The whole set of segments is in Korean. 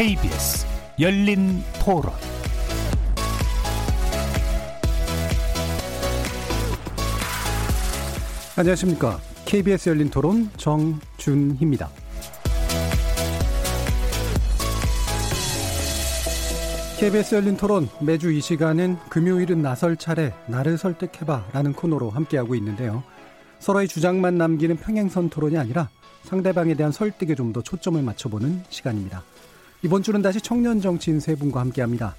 KBS 열린 토론 안녕하십니까. KBS 열린 토론 정준희입니다. KBS 열린 토론 매주 이 시간은 금요일은 나설 차례 나를 설득해봐 라는 코너로 함께하고 있는데요. 서로의 주장만 남기는 평행선 토론이 아니라 상대방에 대한 설득에 좀 더 초점을 맞춰보는 시간입니다. 이번 주는 다시 청년 정치인 세 분과 함께합니다.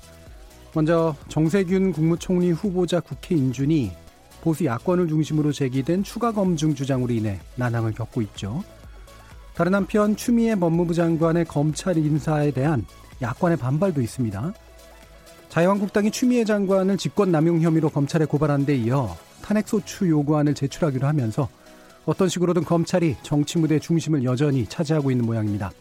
먼저 정세균 국무총리 후보자 국회 인준이 보수 야권을 중심으로 제기된 추가 검증 주장으로 인해 난항을 겪고 있죠. 다른 한편 추미애 법무부 장관의 검찰 인사에 대한 야권의 반발도 있습니다. 자유한국당이 추미애 장관을 직권남용 혐의로 검찰에 고발한 데 이어 탄핵소추 요구안을 제출하기로 하면서 어떤 식으로든 검찰이 정치 무대 중심을 여전히 차지하고 있는 모양입니다.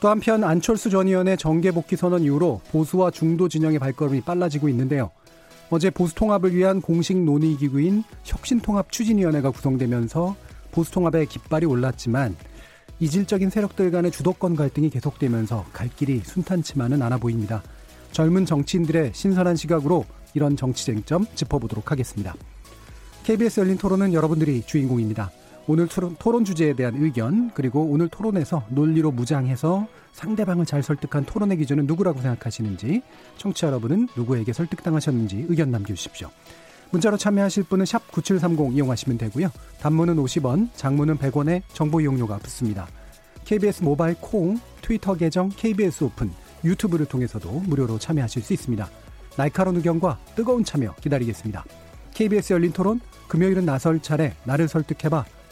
또 한편 안철수 전 의원의 정계 복귀 선언 이후로 보수와 중도 진영의 발걸음이 빨라지고 있는데요. 어제 보수 통합을 위한 공식 논의 기구인 혁신통합 추진위원회가 구성되면서 보수 통합의 깃발이 올랐지만 이질적인 세력들 간의 주도권 갈등이 계속되면서 갈 길이 순탄치만은 않아 보입니다. 젊은 정치인들의 신선한 시각으로 이런 정치 쟁점 짚어보도록 하겠습니다. KBS 열린 토론은 여러분들이 주인공입니다. 오늘 토론 주제에 대한 의견 그리고 오늘 토론에서 논리로 무장해서 상대방을 잘 설득한 토론의 기준은 누구라고 생각하시는지 청취자 여러분은 누구에게 설득당하셨는지 의견 남겨주십시오. 문자로 참여하실 분은 샵 9730 이용하시면 되고요. 단문은 50원, 장문은 100원의 정보 이용료가 붙습니다. KBS 모바일 콩, 트위터 계정 KBS 오픈, 유튜브를 통해서도 무료로 참여하실 수 있습니다. 날카로운 의견과 뜨거운 참여 기다리겠습니다. KBS 열린 토론 금요일은 나설 차례 나를 설득해봐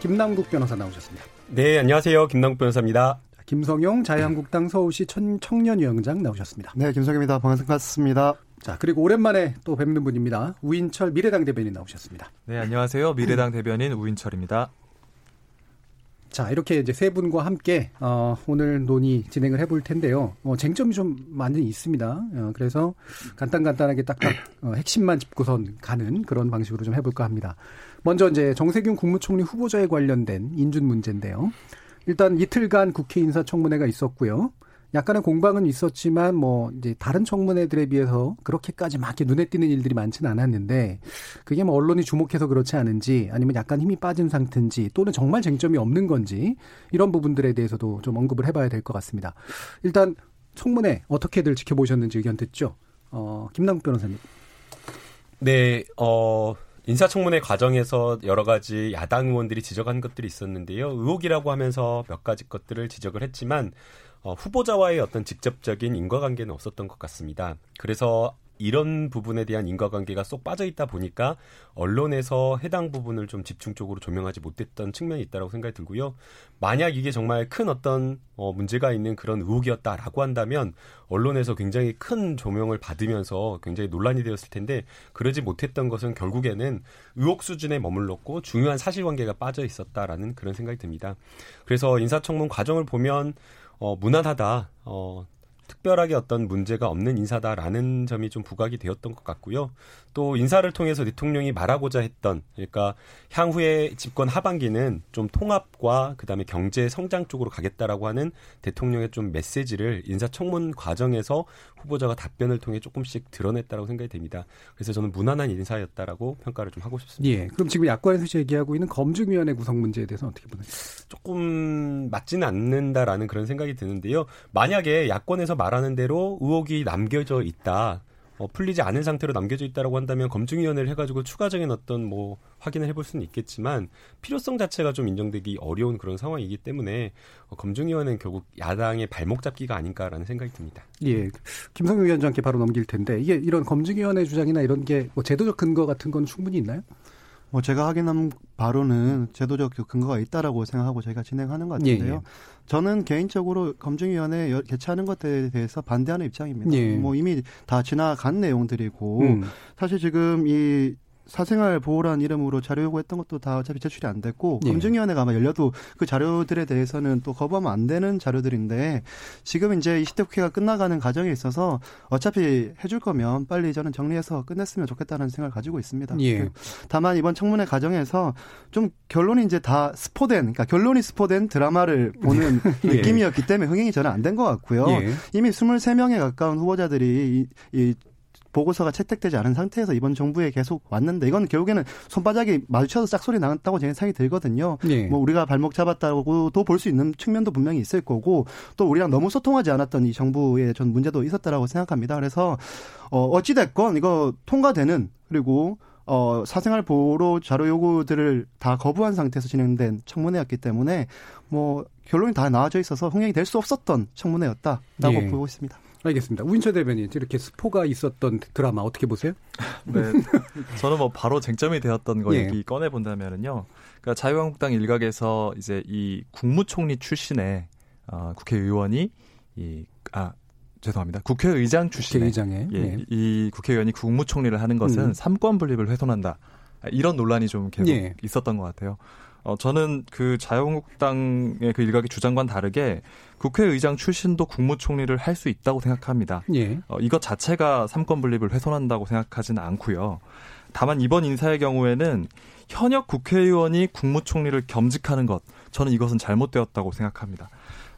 김남국 변호사 나오셨습니다. 네, 안녕하세요. 김남국 변호사입니다. 김성용 자유한국당 서울시 청년위원장 나오셨습니다. 네, 김성입니다. 반갑습니다. 자, 그리고 오랜만에 또 뵙는 분입니다. 우인철 미래당 대변인 나오셨습니다. 네, 안녕하세요. 미래당 대변인 우인철입니다. 자, 이렇게 이제 세 분과 함께 어, 오늘 논의 진행을 해볼 텐데요. 어, 쟁점이 좀 많이 있습니다. 어, 그래서 간단간단하게 딱딱 어, 핵심만 짚고선 가는 그런 방식으로 좀 해볼까 합니다. 먼저 이제 정세균 국무총리 후보자에 관련된 인준 문제인데요. 일단 이틀간 국회 인사청문회가 있었고요. 약간의 공방은 있었지만 뭐 이제 다른 청문회들에 비해서 그렇게까지 막 눈에 띄는 일들이 많지는 않았는데 그게 뭐 언론이 주목해서 그렇지 않은지 아니면 약간 힘이 빠진 상태인지 또는 정말 쟁점이 없는 건지 이런 부분들에 대해서도 좀 언급을 해봐야 될 것 같습니다. 일단 청문회 어떻게들 지켜보셨는지 의견 듣죠. 어, 김남국 변호사님. 네, 어, 인사청문회 과정에서 여러 가지 야당 의원들이 지적한 것들이 있었는데요. 의혹이라고 하면서 몇 가지 것들을 지적을 했지만 어, 후보자와의 어떤 직접적인 인과관계는 없었던 것 같습니다. 그래서 이런 부분에 대한 인과관계가 쏙 빠져 있다 보니까 언론에서 해당 부분을 좀 집중적으로 조명하지 못했던 측면이 있다고 생각이 들고요. 만약 이게 정말 큰 어떤 어, 문제가 있는 그런 의혹이었다라고 한다면 언론에서 굉장히 큰 조명을 받으면서 굉장히 논란이 되었을 텐데 그러지 못했던 것은 결국에는 의혹 수준에 머물렀고 중요한 사실관계가 빠져 있었다라는 그런 생각이 듭니다. 그래서 인사청문 과정을 보면 어, 무난하다. 어, 특별하게 어떤 문제가 없는 인사다라는 점이 좀 부각이 되었던 것 같고요. 또 인사를 통해서 대통령이 말하고자 했던 그러니까 향후에 집권 하반기는 좀 통합과 그다음에 경제 성장 쪽으로 가겠다라고 하는 대통령의 좀 메시지를 인사청문 과정에서 후보자가 답변을 통해 조금씩 드러냈다라고 생각이 됩니다. 그래서 저는 무난한 인사였다라고 평가를 좀 하고 싶습니다. 예. 그럼 지금 야권에서 얘기하고 있는 검증위원회 구성 문제에 대해서 어떻게 보나요? 조금 맞지는 않는다라는 그런 생각이 드는데요. 만약에 야권에서 말하는 대로 의혹이 남겨져 있다. 어, 풀리지 않은 상태로 남겨져 있다라고 한다면 검증위원회를 해가지고 추가적인 어떤 뭐 확인을 해볼 수는 있겠지만 필요성 자체가 좀 인정되기 어려운 그런 상황이기 때문에 어, 검증위원회는 결국 야당의 발목 잡기가 아닌가라는 생각이 듭니다. 예, 김성윤 위원장께 바로 넘길 텐데 이게 이런 검증위원회 주장이나 이런 게 뭐 제도적 근거 같은 건 충분히 있나요? 뭐 제가 확인한 바로는 제도적 근거가 있다라고 생각하고 저희가 진행하는 것 같은데요. 예, 예. 저는 개인적으로 검증위원회 개최하는 것에 대해서 반대하는 입장입니다. 예. 뭐 이미 다 지나간 내용들이고 음. 사실 지금 이 사생활 보호란 이름으로 자료 요구했던 것도 다 어차피 제출이 안 됐고 예. 검증위원회가 아마 열려도 그 자료들에 대해서는 또 거부하면 안 되는 자료들인데 지금 이제 20대 국회가 끝나가는 과정에 있어서 어차피 해줄 거면 빨리 저는 정리해서 끝냈으면 좋겠다는 생각을 가지고 있습니다. 예. 다만 이번 청문회 과정에서 좀 결론이 이제 다 스포된, 그러니까 결론이 스포된 드라마를 보는 예. 느낌이었기 때문에 흥행이 저는 안 된 것 같고요. 예. 이미 23명에 가까운 후보자들이 이, 이 보고서가 채택되지 않은 상태에서 이번 정부에 계속 왔는데 이건 결국에는 손바닥이 마주쳐서 짝소리 나왔다고 제 생각이 들거든요. 예. 뭐 우리가 발목 잡았다고도 볼 수 있는 측면도 분명히 있을 거고 또 우리랑 너무 소통하지 않았던 이 정부의 전 문제도 있었다라고 생각합니다. 그래서 어 어찌 됐건 이거 통과되는 그리고 어 사생활 보호로 자료 요구들을 다 거부한 상태에서 진행된 청문회였기 때문에 뭐 결론이 다 나와져 있어서 흥행이 될 수 없었던 청문회였다라고 예. 보고 있습니다. 알겠습니다. 우인철 대변인 이렇게 스포가 있었던 드라마 어떻게 보세요? 네. 저는 뭐 바로 쟁점이 되었던 거 예. 얘기 꺼내 본다면은요. 그러니까 자유한국당 일각에서 이제 이 국무총리 출신의 어, 국회의원이 이 아 죄송합니다. 국회의장 출신의 국회의장에 예, 예. 이 국회의원이 국무총리를 하는 것은 음. 삼권 분립을 훼손한다. 이런 논란이 좀 계속 예. 있었던 것 같아요. 어, 저는 그 자유한국당의 그 일각의 주장과는 다르게 국회의장 출신도 국무총리를 할 수 있다고 생각합니다. 예. 어, 이것 자체가 삼권 분립을 훼손한다고 생각하지는 않고요. 다만 이번 인사의 경우에는 현역 국회의원이 국무총리를 겸직하는 것, 저는 이것은 잘못되었다고 생각합니다.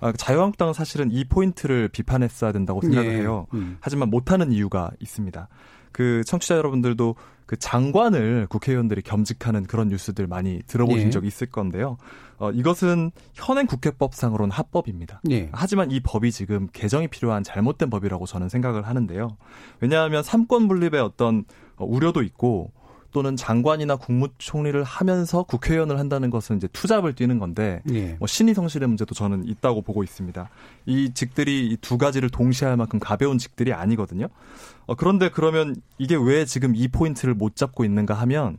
아, 자유한국당은 사실은 이 포인트를 비판했어야 된다고 생각을 예. 해요. 음. 하지만 못하는 이유가 있습니다. 그 청취자 여러분들도 그 장관을 국회의원들이 겸직하는 그런 뉴스들 많이 들어보신 예. 적이 있을 건데요. 어, 이것은 현행 국회법상으로는 합법입니다. 예. 하지만 이 법이 지금 개정이 필요한 잘못된 법이라고 저는 생각을 하는데요. 왜냐하면 삼권 분립의 어떤 어, 우려도 있고 또는 장관이나 국무총리를 하면서 국회의원을 한다는 것은 이제 투잡을 뛰는 건데 예. 뭐 신의 성실의 문제도 저는 있다고 보고 있습니다. 이 직들이 이 두 가지를 동시에 할 만큼 가벼운 직들이 아니거든요. 어, 그런데 그러면 이게 왜 지금 이 포인트를 못 잡고 있는가 하면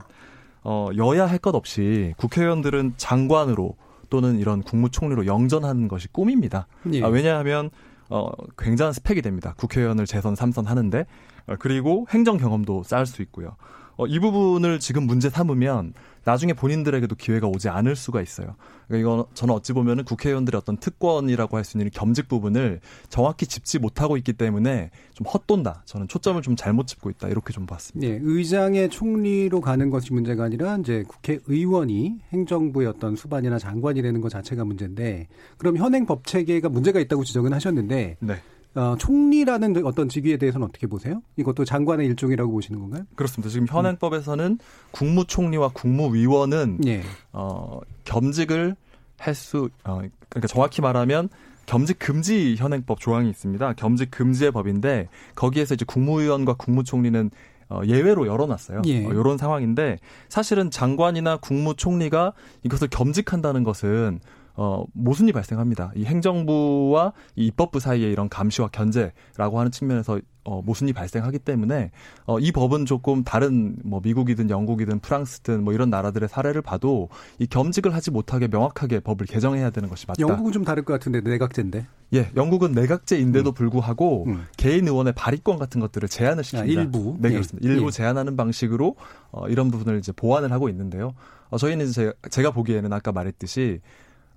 어, 여야 할 것 없이 국회의원들은 장관으로 또는 이런 국무총리로 영전하는 것이 꿈입니다. 예. 아, 왜냐하면 어, 굉장한 스펙이 됩니다. 국회의원을 재선, 삼선 하는데 어, 그리고 행정 경험도 쌓을 수 있고요. 어, 이 부분을 지금 문제 삼으면 나중에 본인들에게도 기회가 오지 않을 수가 있어요. 그러니까 이건 저는 어찌 보면은 국회의원들의 어떤 특권이라고 할 수 있는 겸직 부분을 정확히 짚지 못하고 있기 때문에 좀 헛돈다. 저는 초점을 좀 잘못 짚고 있다. 이렇게 좀 봤습니다. 예, 의장의 총리로 가는 것이 문제가 아니라 이제 국회의원이 행정부의 어떤 수반이나 장관이 되는 것 자체가 문제인데 그럼 현행 법 체계가 문제가 있다고 지적은 하셨는데 네. 어, 총리라는 어떤 직위에 대해서는 어떻게 보세요? 이것도 장관의 일종이라고 보시는 건가요? 그렇습니다. 지금 현행법에서는 국무총리와 국무위원은 예. 어, 겸직을 할 수, 어, 그러니까 정확히 말하면 겸직 금지 현행법 조항이 있습니다. 겸직 금지의 법인데 거기에서 이제 국무위원과 국무총리는 어, 예외로 열어놨어요. 예. 어, 이런 상황인데 사실은 장관이나 국무총리가 이것을 겸직한다는 것은 어, 모순이 발생합니다. 이 행정부와 이 입법부 사이에 이런 감시와 견제라고 하는 측면에서 어, 모순이 발생하기 때문에 어, 이 법은 조금 다른 뭐 미국이든 영국이든 프랑스든 뭐 이런 나라들의 사례를 봐도 이 겸직을 하지 못하게 명확하게 법을 개정해야 되는 것이 맞다. 영국은 좀 다를 것 같은데 내각제인데. 예, 영국은 내각제인데도 불구하고 음. 개인 의원의 발의권 같은 것들을 제한을 시킵니다. 아, 일부. 네, 예. 그렇습니다. 일부 예. 제한하는 방식으로 어, 이런 부분을 이제 보완을 하고 있는데요. 어, 저희는 이제 제가 보기에는 아까 말했듯이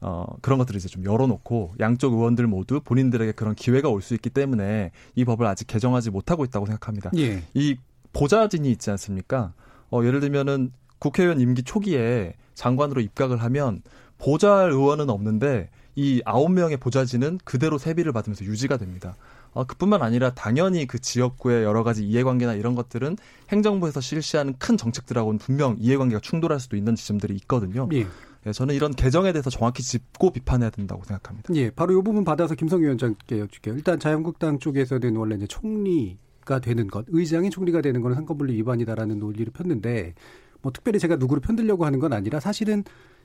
어, 그런 것들을 이제 좀 열어놓고 양쪽 의원들 모두 본인들에게 그런 기회가 올 수 있기 때문에 이 법을 아직 개정하지 못하고 있다고 생각합니다. 예. 이 보좌진이 있지 않습니까? 어, 예를 들면은 국회의원 임기 초기에 장관으로 입각을 하면 보좌할 의원은 없는데 이 아홉 명의 보좌진은 그대로 세비를 받으면서 유지가 됩니다. 어, 그뿐만 아니라 당연히 그 지역구의 여러 가지 이해관계나 이런 것들은 행정부에서 실시하는 큰 정책들하고는 분명 이해관계가 충돌할 수도 있는 지점들이 있거든요. 예. 예, 저는 이런 개정에 대해서 정확히 짚고 비판해야 된다고 생각합니다. 예, 바로 이 부분 받아서 김성 위원장께 여쭐게요. 일단 자유한국당 쪽에서는 원래 이제 총리가 되는 것, 의장이 총리가 되는 것은 상권분리 위반이다라는 논리를 폈는데, 뭐 특별히 제가 누구를 편들려고 하는 건 아니라 사실은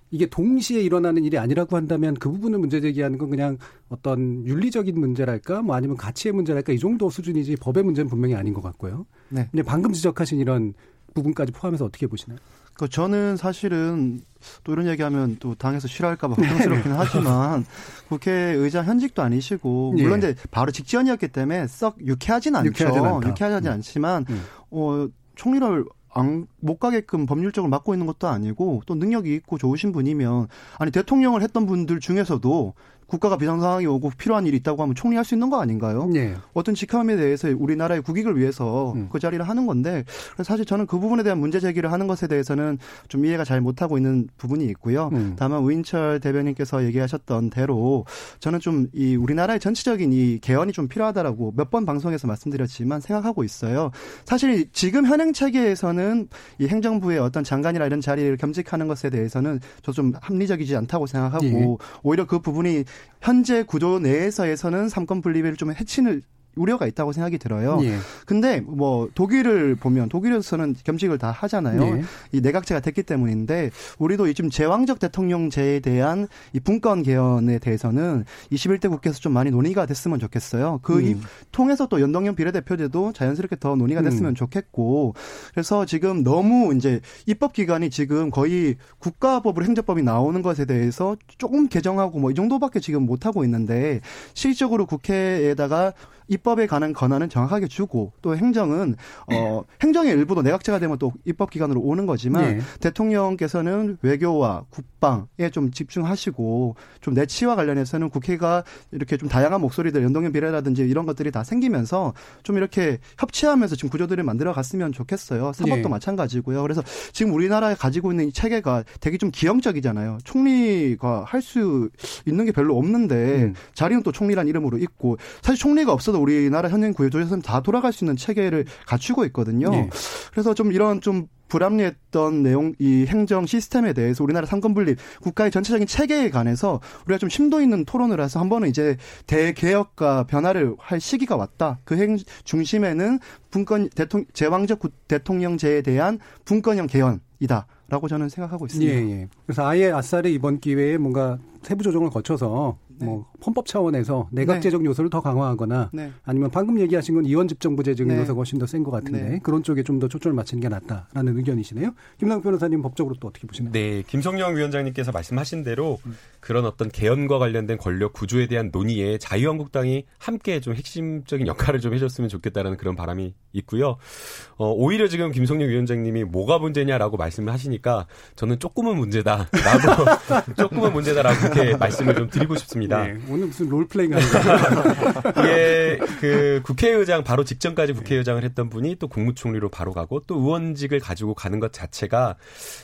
이게 동시에 일어나는 일이 아니라고 한다면 그 부분을 문제 제기하는 건 그냥 어떤 윤리적인 문제랄까, 뭐 아니면 가치의 문제랄까 이 정도 수준이지 법의 문제는 분명히 아닌 것 같고요. 네. 근데 방금 지적하신 이런 부분까지 포함해서 어떻게 보시나요? 그 저는 사실은 또 이런 얘기하면 또 당에서 싫어할까봐 걱정스럽긴 하지만 국회의장 현직도 아니시고 물론 예. 이제 바로 직전이었기 때문에 썩 유쾌하진 않죠. 유쾌하진, 유쾌하진 음. 않지만 음. 어 총리를 안, 못 가게끔 법률적으로 막고 있는 것도 아니고 또 능력이 있고 좋으신 분이면 아니 대통령을 했던 분들 중에서도 국가가 비상 상황이 오고 필요한 일이 있다고 하면 총리할 수 있는 거 아닌가요? 네. 어떤 직함에 대해서 우리나라의 국익을 위해서 음. 그 자리를 하는 건데 사실 저는 그 부분에 대한 문제 제기를 하는 것에 대해서는 좀 이해가 잘 못하고 있는 부분이 있고요. 음. 다만 우인철 대변인께서 얘기하셨던 대로 저는 좀 이 우리나라의 전체적인 이 개헌이 좀 필요하다라고 몇 번 방송에서 말씀드렸지만 생각하고 있어요. 사실 지금 현행 체계에서는 이 행정부의 어떤 장관이나 이런 자리를 겸직하는 것에 대해서는 저 좀 합리적이지 않다고 생각하고 예. 오히려 그 부분이 현재 구조 내에서에서는 삼권 분립을 좀 해치는 우려가 있다고 생각이 들어요. 예. 근데 뭐 독일을 보면 독일에서는 겸직을 다 하잖아요. 예. 이 내각제가 됐기 때문인데 우리도 지금 제왕적 대통령제에 대한 이 분권 개헌에 대해서는 21대 국회에서 좀 많이 논의가 됐으면 좋겠어요. 그 음. 통해서 또 연동형 비례대표제도 자연스럽게 더 논의가 됐으면 음. 좋겠고 그래서 지금 너무 이제 입법 기관이 지금 거의 국가법으로 행정법이 나오는 것에 대해서 조금 개정하고 뭐 이 정도밖에 지금 못 하고 있는데 실질적으로 국회에다가 입법에 관한 권한은 정확하게 주고 또 행정은 어 행정의 일부도 내각제가 되면 또 입법 기관으로 오는 거지만 네. 대통령께서는 외교와 국방에 좀 집중하시고 좀 내치와 관련해서는 국회가 이렇게 좀 다양한 목소리들 연동형 비례라든지 이런 것들이 다 생기면서 좀 이렇게 협치하면서 지금 구조들을 만들어 갔으면 좋겠어요. 사법도 네. 마찬가지고요. 그래서 지금 우리나라에 가지고 있는 이 체계가 되게 좀 기형적이잖아요. 총리가 할 수 있는 게 별로 없는데 음. 자리는 또 총리란 이름으로 있고 사실 총리가 없어도 우리나라 현행 구조에서는 다 돌아갈 수 있는 체계를 갖추고 있거든요. 네. 그래서 좀 이런 좀 불합리했던 내용 이 행정 시스템에 대해서 우리나라 삼권 분립 국가의 전체적인 체계에 관해서 우리가 좀 심도 있는 토론을 해서 한 번은 이제 대개혁과 변화를 할 시기가 왔다. 그 행 중심에는 분권 대통령 제왕적 대통령제에 대한 분권형 개헌이다. 라고 저는 생각하고 있습니다. 예, 예. 그래서 아예 아싸리 이번 기회에 뭔가 세부 조정을 거쳐서 네. 뭐 헌법 차원에서 내각제적 네. 요소를 더 강화하거나 네. 아니면 방금 얘기하신 건 이원 집정부제적 네. 요소가 훨씬 더 센 것 같은데 네. 그런 쪽에 좀 더 초점을 맞추는 게 낫다라는 의견이시네요. 김남 변호사님 법적으로 또 어떻게 보시나요? 네, 김성영 위원장님께서 말씀하신 대로 음. 그런 어떤 개헌과 관련된 권력 구조에 대한 논의에 자유한국당이 함께 좀 핵심적인 역할을 좀 해줬으면 좋겠다라는 그런 바람이 있고요. 어, 오히려 지금 김성영 위원장님이 뭐가 문제냐라고 말씀을 하시니까 저는 조금은 문제다라고 조금은 문제다라고 그렇게 말씀을 좀 드리고 싶습니다. 네, 오늘 무슨 롤플레잉 하는 거예요? 이게 그 국회의장 바로 직전까지 국회의장을 했던 분이 또 국무총리로 바로 가고 또 의원직을 가지고 가는 것 자체가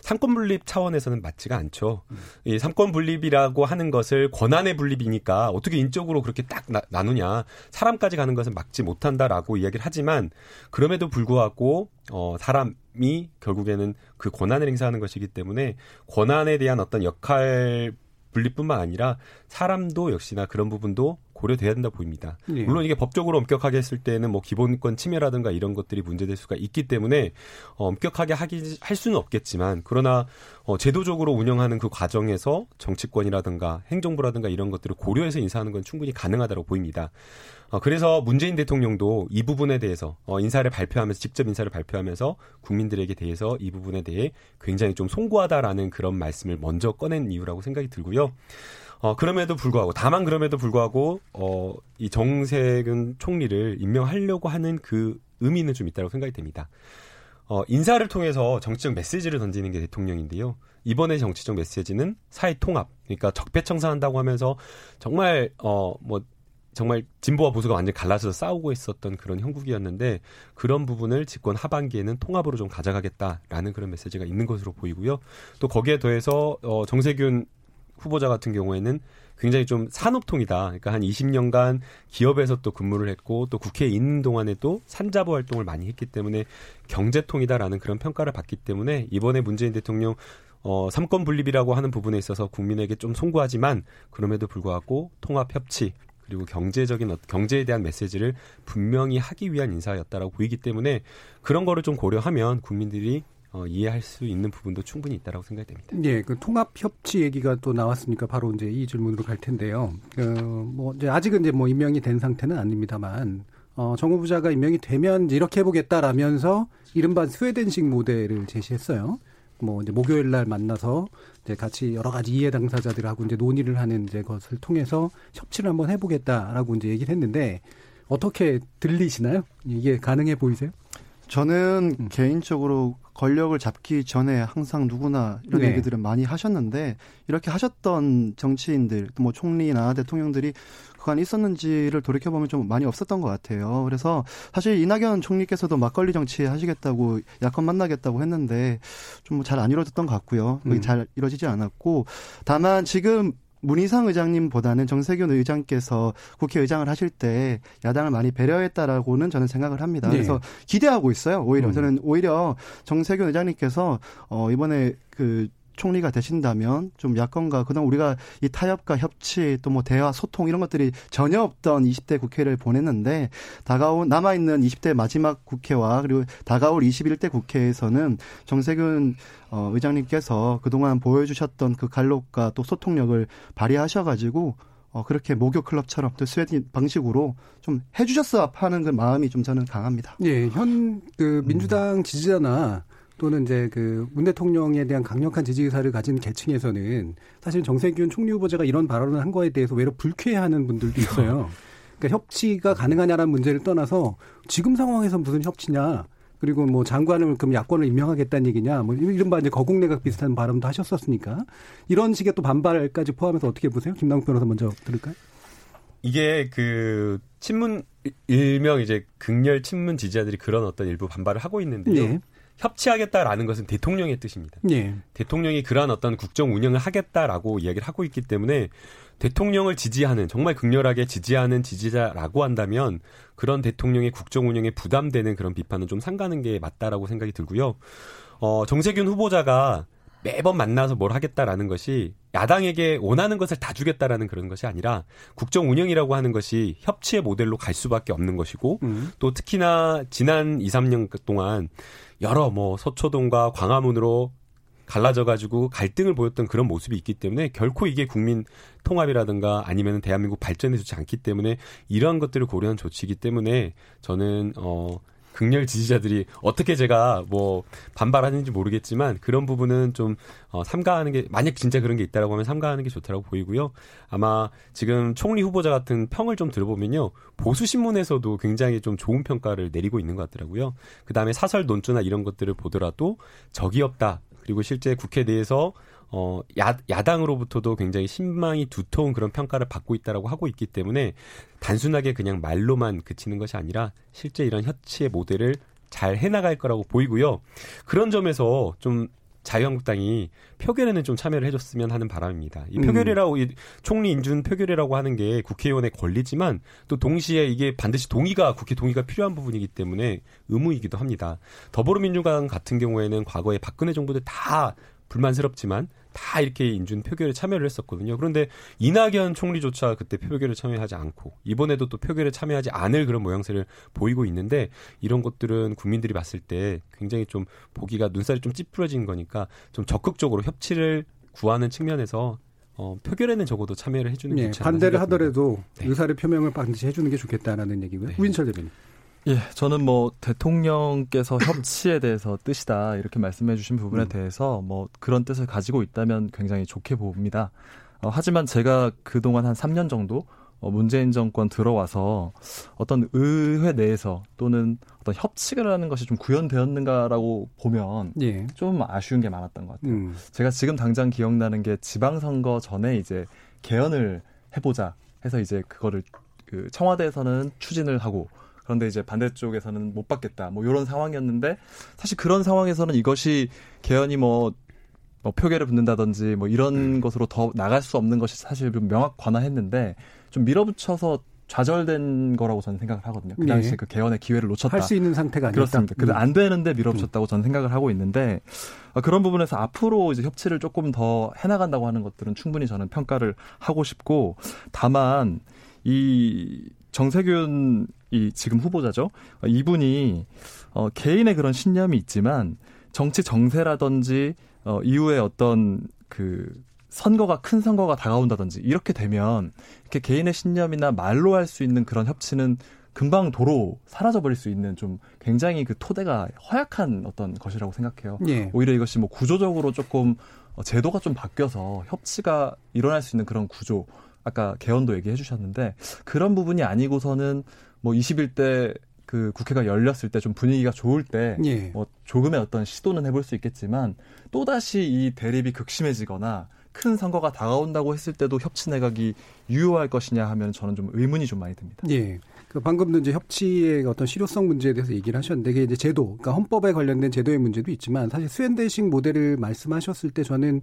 삼권 분립 차원에서는 맞지가 않죠. 음. 이 삼권 분립이라고 하는 것을 권한의 분립이니까 어떻게 인적으로 그렇게 딱 나, 나누냐 사람까지 가는 것은 막지 못한다라고 이야기를 하지만 그럼에도 불구하고 어 사람 이 결국에는 그 권한을 행사하는 것이기 때문에 권한에 대한 어떤 역할 분리뿐만 아니라 사람도 역시나 그런 부분도 고려돼야 된다 보입니다. 예. 물론 이게 법적으로 엄격하게 했을 때는 뭐 기본권 침해라든가 이런 것들이 문제될 수가 있기 때문에 어, 엄격하게 하기 할 수는 없겠지만 그러나 어, 제도적으로 운영하는 그 과정에서 정치권이라든가 행정부라든가 이런 것들을 고려해서 인사하는 건 충분히 가능하다고 보입니다. 어, 그래서 문재인 대통령도 이 부분에 대해서 어, 인사를 발표하면서 직접 인사를 발표하면서 국민들에게 대해서 이 부분에 대해 굉장히 좀 송구하다라는 그런 말씀을 먼저 꺼낸 이유라고 생각이 들고요. 어, 그럼에도 불구하고, 다만 그럼에도 불구하고, 어, 이 정세균 총리를 임명하려고 하는 그 의미는 좀 있다고 생각이 됩니다. 어, 인사를 통해서 정치적 메시지를 던지는 게 대통령인데요. 이번에 정치적 메시지는 사회 통합, 그러니까 적폐청산한다고 하면서 정말, 어, 뭐, 정말 진보와 보수가 완전히 갈라져서 싸우고 있었던 그런 형국이었는데 그런 부분을 집권 하반기에는 통합으로 좀 가져가겠다라는 그런 메시지가 있는 것으로 보이고요. 또 거기에 더해서 어 정세균 후보자 같은 경우에는 굉장히 좀 산업통이다. 그러니까 한 20년간 기업에서 또 근무를 했고 또 국회에 있는 동안에도 산자부 활동을 많이 했기 때문에 경제통이다라는 그런 평가를 받기 때문에 이번에 문재인 대통령 어, 삼권 분립이라고 하는 부분에 있어서 국민에게 좀 송구하지만 그럼에도 불구하고 통합 협치 그리고 경제적인 경제에 대한 메시지를 분명히 하기 위한 인사였다라고 보이기 때문에 그런 거를 좀 고려하면 국민들이 어, 이해할 수 있는 부분도 충분히 있다라고 생각이 됩니다. 예, 그 통합 협치 얘기가 또 나왔으니까 바로 이제 이 질문으로 갈 텐데요. 그, 뭐 이제 아직은 이제 뭐 임명이 된 상태는 아닙니다만 어, 정무부자가 임명이 되면 이렇게 해보겠다라면서 이른바 스웨덴식 모델을 제시했어요. 뭐 이제 목요일 날 만나서 이제 같이 여러 가지 이해 당사자들하고 이제 논의를 하는 이제 것을 통해서 협치를 한번 해보겠다라고 이제 얘기를 했는데 어떻게 들리시나요? 이게 가능해 보이세요? 저는 음. 개인적으로 권력을 잡기 전에 항상 누구나 이런 네. 얘기들은 많이 하셨는데 이렇게 하셨던 정치인들 뭐 총리나 대통령들이 그간 있었는지를 돌이켜 보면 좀 많이 없었던 것 같아요. 그래서 사실 이낙연 총리께서도 막걸리 정치 하시겠다고 야권 만나겠다고 했는데 좀 잘 안 이루어졌던 것 같고요. 음. 잘 이루어지지 않았고 다만 지금 문희상 의장님보다는 정세균 의장께서 국회의장을 하실 때 야당을 많이 배려했다라고는 저는 생각을 합니다. 네. 그래서 기대하고 있어요. 오히려 음. 저는 오히려 정세균 의장님께서 어 이번에 그 총리가 되신다면 좀 야권과 그동안 우리가 이 타협과 협치 또 뭐 대화 소통 이런 것들이 전혀 없던 20대 국회를 보냈는데 다가온 남아 있는 20대 마지막 국회와 그리고 다가올 21대 국회에서는 정세균 어 의장님께서 그동안 보여주셨던 그 갈록과 또 소통력을 발휘하셔가지고 어, 그렇게 목욕 클럽처럼 또 스웨딘 방식으로 좀 해주셨어 하는 그 마음이 좀 저는 강합니다. 예, 현 그 민주당 지지자나 또는 이제 그 문 대통령에 대한 강력한 지지 의사를 가진 계층에서는 사실 정세균 총리 후보자가 이런 발언을 한 거에 대해서 외로 불쾌해하는 분들도 있어요. 그러니까 협치가 가능하냐라는 문제를 떠나서 지금 상황에서 무슨 협치냐. 그리고 뭐 장관을 그럼 야권을 임명하겠다는 얘기냐, 뭐 이른바 이제 거국내각 비슷한 발언도 하셨었으니까 이런 식의 또 반발까지 포함해서 어떻게 보세요? 김남국 변호사 먼저 들을까요? 이게 그 친문 일명 이제 극렬 친문 지지자들이 그런 어떤 일부 반발을 하고 있는데요. 네. 협치하겠다라는 것은 대통령의 뜻입니다. 예. 대통령이 그러한 어떤 국정 운영을 하겠다라고 이야기를 하고 있기 때문에 대통령을 지지하는 정말 극렬하게 지지하는 지지자라고 한다면 그런 대통령의 국정 운영에 부담되는 그런 비판은 좀 상가는 게 맞다라고 생각이 들고요. 어, 정세균 후보자가 매번 만나서 뭘 하겠다라는 것이 야당에게 원하는 것을 다 주겠다라는 그런 것이 아니라 국정 운영이라고 하는 것이 협치의 모델로 갈 수밖에 없는 것이고 음. 또 특히나 지난 2, 3년 동안 여러 뭐 서초동과 광화문으로 갈라져 가지고 갈등을 보였던 그런 모습이 있기 때문에 결코 이게 국민 통합이라든가 아니면 대한민국 발전에 좋지 않기 때문에 이러한 것들을 고려한 조치이기 때문에 저는 어 극렬 지지자들이 어떻게 제가 뭐 반발하는지 모르겠지만 그런 부분은 좀 어, 삼가하는 게 만약 진짜 그런 게 있다라고 하면 삼가하는 게 좋다라고 보이고요. 아마 지금 총리 후보자 같은 평을 좀 들어보면요 보수 신문에서도 굉장히 좀 좋은 평가를 내리고 있는 것 같더라고요. 그 다음에 사설 논조나 이런 것들을 보더라도 적이 없다. 그리고 실제 국회 내에서 어, 야, 야당으로부터도 굉장히 신망이 두터운 그런 평가를 받고 있다라고 하고 있기 때문에 단순하게 그냥 말로만 그치는 것이 아니라 실제 이런 협치의 모델을 잘 해나갈 거라고 보이고요. 그런 점에서 좀 자유한국당이 표결에는 좀 참여를 해줬으면 하는 바람입니다. 이 표결이라고 음. 이 총리 인준 표결이라고 하는 게 국회의원의 권리지만 또 동시에 이게 반드시 동의가 국회 동의가 필요한 부분이기 때문에 의무이기도 합니다. 더불어민주당 같은 경우에는 과거에 박근혜 정부들 다 불만스럽지만 다 이렇게 인준 표결에 참여를 했었거든요. 그런데 이낙연 총리조차 그때 표결에 참여하지 않고 이번에도 또 표결에 참여하지 않을 그런 모양새를 보이고 있는데 이런 것들은 국민들이 봤을 때 굉장히 좀 보기가 눈살이 좀 찌푸려진 거니까 좀 적극적으로 협치를 구하는 측면에서 어, 표결에는 적어도 참여를 해주는 게 네, 반대를 하더라도 네. 의사를 표명을 반드시 해주는 게 좋겠다라는 얘기고요. 네. 우인철 대변인. 예, 저는 뭐 대통령께서 협치에 대해서 뜻이다 이렇게 말씀해 주신 부분에 음. 대해서 뭐 그런 뜻을 가지고 있다면 굉장히 좋게 봅니다. 어, 하지만 제가 그동안 한 3년 정도 어, 문재인 정권 들어와서 어떤 의회 내에서 또는 어떤 협치라는 것이 좀 구현되었는가라고 보면 예. 좀 아쉬운 게 많았던 것 같아요. 음. 제가 지금 당장 기억나는 게 지방선거 전에 이제 개헌을 해보자 해서 이제 그거를 그 청와대에서는 추진을 하고 그런데 이제 반대쪽에서는 못 받겠다. 뭐 이런 상황이었는데 사실 그런 상황에서는 이것이 개헌이 뭐, 뭐 표결을 붙는다든지 뭐 이런 음. 것으로 더 나갈 수 없는 것이 사실 좀 명확 관화했는데 좀 밀어붙여서 좌절된 거라고 저는 생각을 하거든요. 그 당시에 네. 그 개헌의 기회를 놓쳤다. 할 수 있는 상태가 아니었다. 그렇습니다. 근데 음. 안 되는데 밀어붙였다고 저는 생각을 하고 있는데 어, 그런 부분에서 앞으로 이제 협치를 조금 더 해나간다고 하는 것들은 충분히 저는 평가를 하고 싶고 다만 이 정세균 이 지금 후보자죠. 이분이 어 개인의 그런 신념이 있지만 정치 정세라든지 어 이후에 어떤 그 선거가 큰 선거가 다가온다든지 이렇게 되면 이렇게 개인의 신념이나 말로 할 수 있는 그런 협치는 금방 도로 사라져버릴 수 있는 좀 굉장히 그 토대가 허약한 어떤 것이라고 생각해요. 예. 오히려 이것이 뭐 구조적으로 조금 어, 제도가 좀 바뀌어서 협치가 일어날 수 있는 그런 구조. 아까 개헌도 얘기해 주셨는데 그런 부분이 아니고서는 뭐 21대 그 국회가 열렸을 때 좀 분위기가 좋을 때 예. 뭐 조금의 어떤 시도는 해볼 수 있겠지만 또 다시 이 대립이 극심해지거나 큰 선거가 다가온다고 했을 때도 협치 내각이 유효할 것이냐 하면 저는 좀 의문이 좀 많이 듭니다. 예. 그 방금도 이제 협치의 어떤 실효성 문제에 대해서 얘기를 하셨는데 그게 이제 제도, 그러니까 헌법에 관련된 제도의 문제도 있지만 사실 스웨덴식 모델을 말씀하셨을 때 저는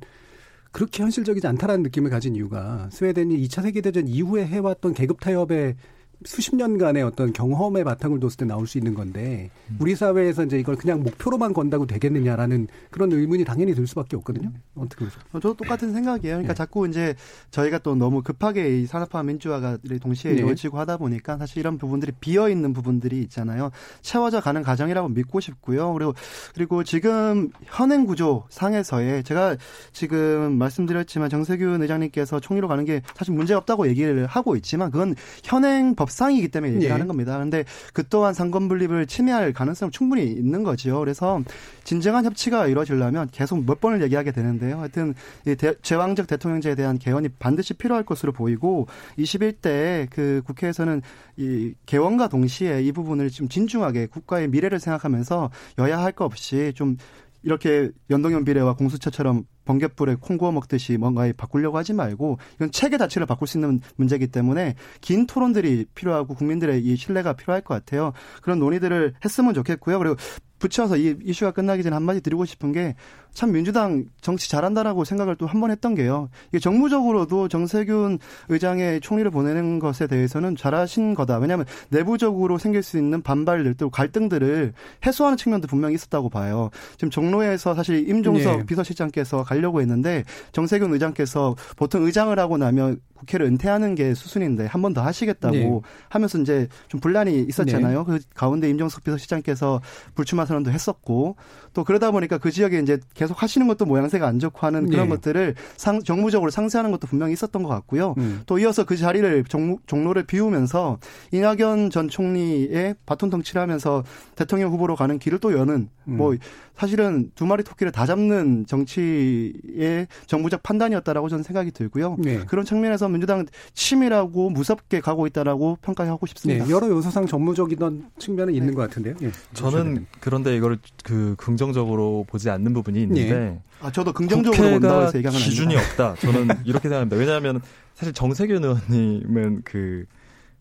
그렇게 현실적이지 않다라는 느낌을 가진 이유가 스웨덴이 2차 세계대전 이후에 해왔던 계급 타협의 수십 년간의 어떤 경험의 바탕을 뒀을 때 나올 수 있는 건데 우리 사회에서 이제 이걸 그냥 목표로만 건다고 되겠느냐라는 그런 의문이 당연히 들 수밖에 없거든요. 어떻게 보세요? 어, 저도 똑같은 생각이에요. 그러니까 예. 자꾸 이제 저희가 또 너무 급하게 이 산업화 민주화가 동시에 네. 이루어지고 하다 보니까 사실 이런 부분들이 비어 있는 부분들이 있잖아요. 채워져 가는 과정이라고 믿고 싶고요. 그리고 그리고 지금 현행 구조 상에서의 제가 지금 말씀드렸지만 정세균 의장님께서 총리로 가는 게 사실 문제 없다고 얘기를 하고 있지만 그건 현행 법 상이기 때문에 얘기를 예. 하는 겁니다. 그런데 그 또한 상권 분립을 침해할 가능성 은 충분히 있는 거죠. 그래서 진정한 협치가 이루어지려면 계속 몇 번을 얘기하게 되는데요. 하여튼 이 대- 제왕적 대통령제에 대한 개헌이 반드시 필요할 것으로 보이고 21대 그 국회에서는 이 개헌과 동시에 이 부분을 좀 진중하게 국가의 미래를 생각하면서 여야 할거 없이 좀 이렇게 연동형 비례와 공수처처럼 번갯불에 콩 구워 먹듯이 뭔가 바꾸려고 하지 말고 이건 체계 자체를 바꿀 수 있는 문제이기 때문에 긴 토론들이 필요하고 국민들의 이 신뢰가 필요할 것 같아요. 그런 논의들을 했으면 좋겠고요. 그리고 붙여서 이 이슈가 끝나기 전에 한마디 드리고 싶은 게 참 민주당 정치 잘한다라고 생각을 또 한 번 했던 게요. 이게 정무적으로도 정세균 의장의 총리를 보내는 것에 대해서는 잘하신 거다. 왜냐하면 내부적으로 생길 수 있는 반발들 또 갈등들을 해소하는 측면도 분명히 있었다고 봐요. 지금 종로에서 사실 임종석 예. 비서실장께서 가려고 했는데 정세균 의장께서 보통 의장을 하고 나면 국회를 은퇴하는 게 수순인데 한 번 더 하시겠다고 네. 하면서 이제 좀 분란이 있었잖아요. 그 가운데 임종석 비서실장께서 불출마 선언도 했었고 또 그러다 보니까 그 지역에 이제 계속 하시는 것도 모양새가 안 좋고 하는 그런 네. 것들을 상, 정무적으로 상쇄하는 것도 분명히 있었던 것 같고요. 음. 또 이어서 그 자리를 종, 종로를 비우면서 이낙연 전 총리의 바톤 통치를 하면서 대통령 후보로 가는 길을 또 여는 음. 뭐 사실은 두 마리 토끼를 다 잡는 정치의 정부적 판단이었다라고 저는 생각이 들고요. 네. 그런 측면에서 민주당 치밀하고 무섭게 가고 있다라고 평가하고 싶습니다. 네, 여러 요소상 전무적이던 측면은 있는 것 같은데요. 예. 저는 그런데 이걸 그 긍정적으로 보지 않는 부분이 있는데 아, 저도 긍정적으로 본다고 해서 얘기하는 기준이 아닙니다. 없다. 저는 이렇게 생각합니다. 왜냐하면 사실 정세균 의원님은 그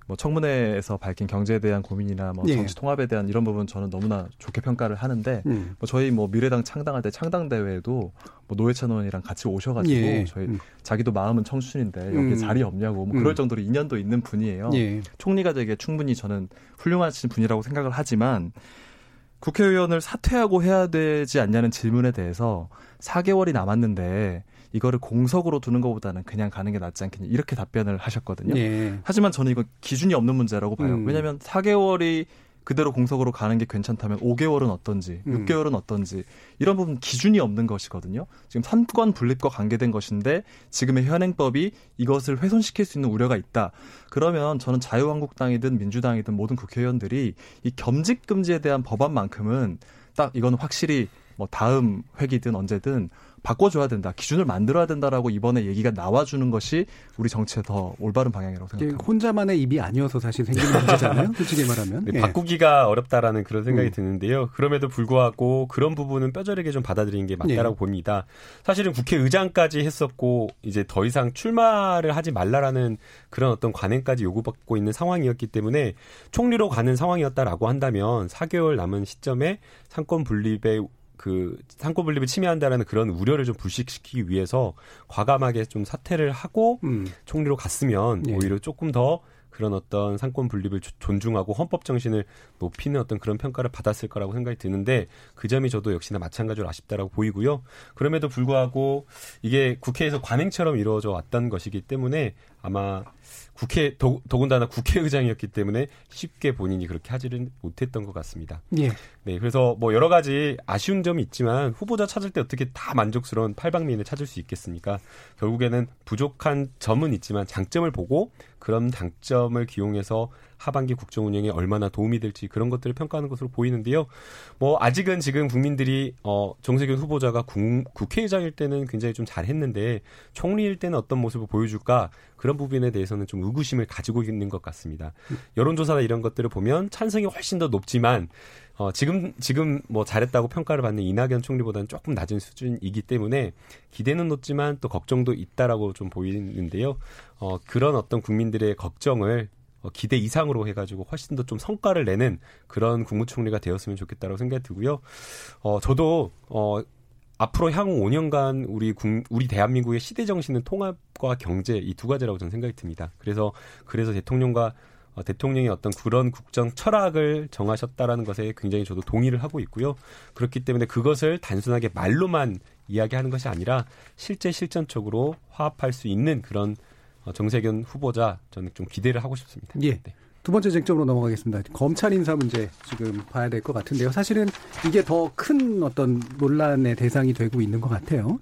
뭐 청문회에서 밝힌 경제에 대한 고민이나 뭐 예. 정치 통합에 대한 이런 부분 저는 너무나 좋게 평가를 하는데 음. 뭐 저희 뭐 미래당 창당할 때 창당 대회에도 뭐 노회찬 의원이랑 같이 오셔가지고 예. 저희 음. 자기도 마음은 청춘인데 여기 음. 자리 없냐고 뭐 음. 그럴 정도로 인연도 있는 분이에요. 예. 총리가 되게 충분히 저는 훌륭하신 분이라고 생각을 하지만 국회의원을 사퇴하고 해야 되지 않냐는 질문에 대해서 4개월이 남았는데 이거를 공석으로 두는 것보다는 그냥 가는 게 낫지 않겠냐 이렇게 답변을 하셨거든요. 예. 하지만 저는 이거 기준이 없는 문제라고 봐요. 음. 왜냐하면 4개월이 그대로 공석으로 가는 게 괜찮다면 5개월은 어떤지, 음. 6개월은 어떤지 이런 부분 기준이 없는 것이거든요. 지금 삼권 분립과 관계된 것인데 지금의 현행법이 이것을 훼손시킬 수 있는 우려가 있다. 그러면 저는 자유한국당이든 민주당이든 모든 국회의원들이 이 겸직 금지에 대한 법안만큼은 딱 이거는 확실히 뭐 다음 회기든 언제든 바꿔줘야 된다. 기준을 만들어야 된다라고 이번에 얘기가 나와주는 것이 우리 정치의 더 올바른 방향이라고 생각합니다. 혼자만의 입이 아니어서 사실 생기는 문제잖아요. 솔직히 말하면. 네, 예. 바꾸기가 어렵다라는 그런 생각이 음. 드는데요. 그럼에도 불구하고 그런 부분은 뼈저리게 좀 받아들이는 게 맞다라고 예. 봅니다. 사실은 국회의장까지 했었고 이제 더 이상 출마를 하지 말라라는 그런 어떤 관행까지 요구받고 있는 상황이었기 때문에 총리로 가는 상황이었다라고 한다면 4개월 남은 시점에 상권 분립에 그 상권 분립을 침해한다라는 그런 우려를 좀 불식시키기 위해서 과감하게 좀 사퇴를 하고 음. 총리로 갔으면 예. 오히려 조금 더 그런 어떤 상권 분립을 조- 존중하고 헌법 정신을 높이는 어떤 그런 평가를 받았을 거라고 생각이 드는데 그 점이 저도 역시나 마찬가지로 아쉽다라고 보이고요. 그럼에도 불구하고 이게 국회에서 관행처럼 이루어져 왔던 것이기 때문에 아마 국회 더, 더군다나 국회의장이었기 때문에 쉽게 본인이 그렇게 하지는 못했던 것 같습니다. 예. 네, 그래서 뭐 여러 가지 아쉬운 점이 있지만 후보자 찾을 때 어떻게 다 만족스러운 팔방미인을 찾을 수 있겠습니까? 결국에는 부족한 점은 있지만 장점을 보고 그런 당점을 기용해서 하반기 국정 운영에 얼마나 도움이 될지 그런 것들을 평가하는 것으로 보이는데요. 뭐 아직은 지금 국민들이 어 정세균 후보자가 국, 국회의장일 때는 굉장히 좀 잘했는데 총리일 때는 어떤 모습을 보여줄까 그런 부분에 대해서는 좀 의구심을 가지고 있는 것 같습니다. 여론조사나 이런 것들을 보면 찬성이 훨씬 더 높지만 어, 지금, 지금 뭐 잘했다고 평가를 받는 이낙연 총리보다는 조금 낮은 수준이기 때문에 기대는 높지만 또 걱정도 있다라고 좀 보이는데요. 어, 그런 어떤 국민들의 걱정을 어, 기대 이상으로 해가지고 훨씬 더 좀 성과를 내는 그런 국무총리가 되었으면 좋겠다고 생각이 들고요. 어, 저도, 어, 앞으로 향후 5년간 우리 국, 우리 대한민국의 시대 정신은 통합과 경제 이 두 가지라고 저는 생각이 듭니다. 그래서 그래서 대통령과 어, 대통령이 어떤 그런 국정 철학을 정하셨다라는 것에 굉장히 저도 동의를 하고 있고요. 그렇기 때문에 그것을 단순하게 말로만 이야기하는 것이 아니라 실제 실전적으로 화합할 수 있는 그런 어, 정세균 후보자 저는 좀 기대를 하고 싶습니다. 예. 네. 두 번째 쟁점으로 넘어가겠습니다. 검찰 인사 문제 지금 봐야 될 것 같은데요. 사실은 이게 더 큰 어떤 논란의 대상이 되고 있는 것 같아요.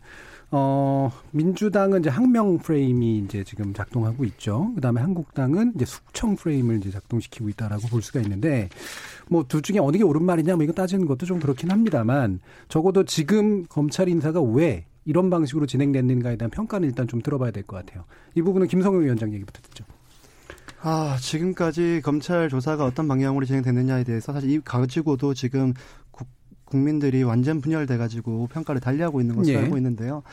어, 민주당은 이제 항명 프레임이 이제 지금 작동하고 있죠. 그 다음에 한국당은 이제 숙청 프레임을 이제 작동시키고 있다라고 볼 수가 있는데, 뭐, 둘 중에 어느 게 옳은 말이냐, 뭐, 이거 따지는 것도 좀 그렇긴 합니다만, 적어도 지금 검찰 인사가 왜 이런 방식으로 진행됐는가에 대한 평가는 일단 좀 들어봐야 될 것 같아요. 이 부분은 김성용 위원장 얘기부터 듣죠. 아, 지금까지 검찰 조사가 어떤 방향으로 진행됐느냐에 대해서 사실 이 가지고도 지금 국민들이 완전 분열돼가지고 평가를 달리하고 있는 것으로 예. 알고 있는데요.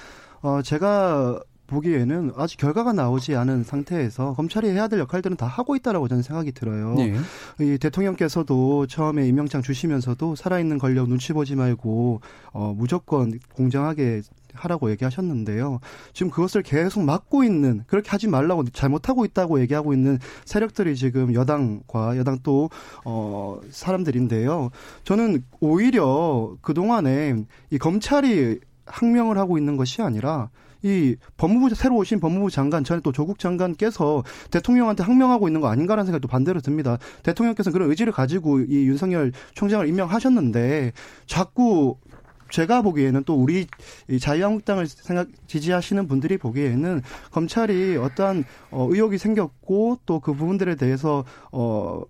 어, 제가 보기에는 아직 결과가 나오지 않은 상태에서 검찰이 해야 될 역할들은 다 하고 있다라고 저는 생각이 들어요. 네. 이 대통령께서도 처음에 임명장 주시면서도 살아있는 권력 눈치 보지 말고 어 무조건 공정하게 하라고 얘기하셨는데요. 지금 그것을 계속 막고 있는 그렇게 하지 말라고 잘못하고 있다고 얘기하고 있는 세력들이 지금 여당과 여당 또 어 사람들인데요. 저는 오히려 그 동안에 이 검찰이 항명을 하고 있는 것이 아니라 이 법무부 새로 오신 법무부 장관 전에 또 조국 장관께서 대통령한테 항명하고 있는 거 아닌가라는 생각이 또 반대로 듭니다. 대통령께서는 그런 의지를 가지고 이 윤석열 총장을 임명하셨는데 자꾸 제가 보기에는 또 우리 자유한국당을 생각 지지하시는 분들이 보기에는 검찰이 어떠한 어 의혹이 생겼고 또 그 부분들에 대해서 어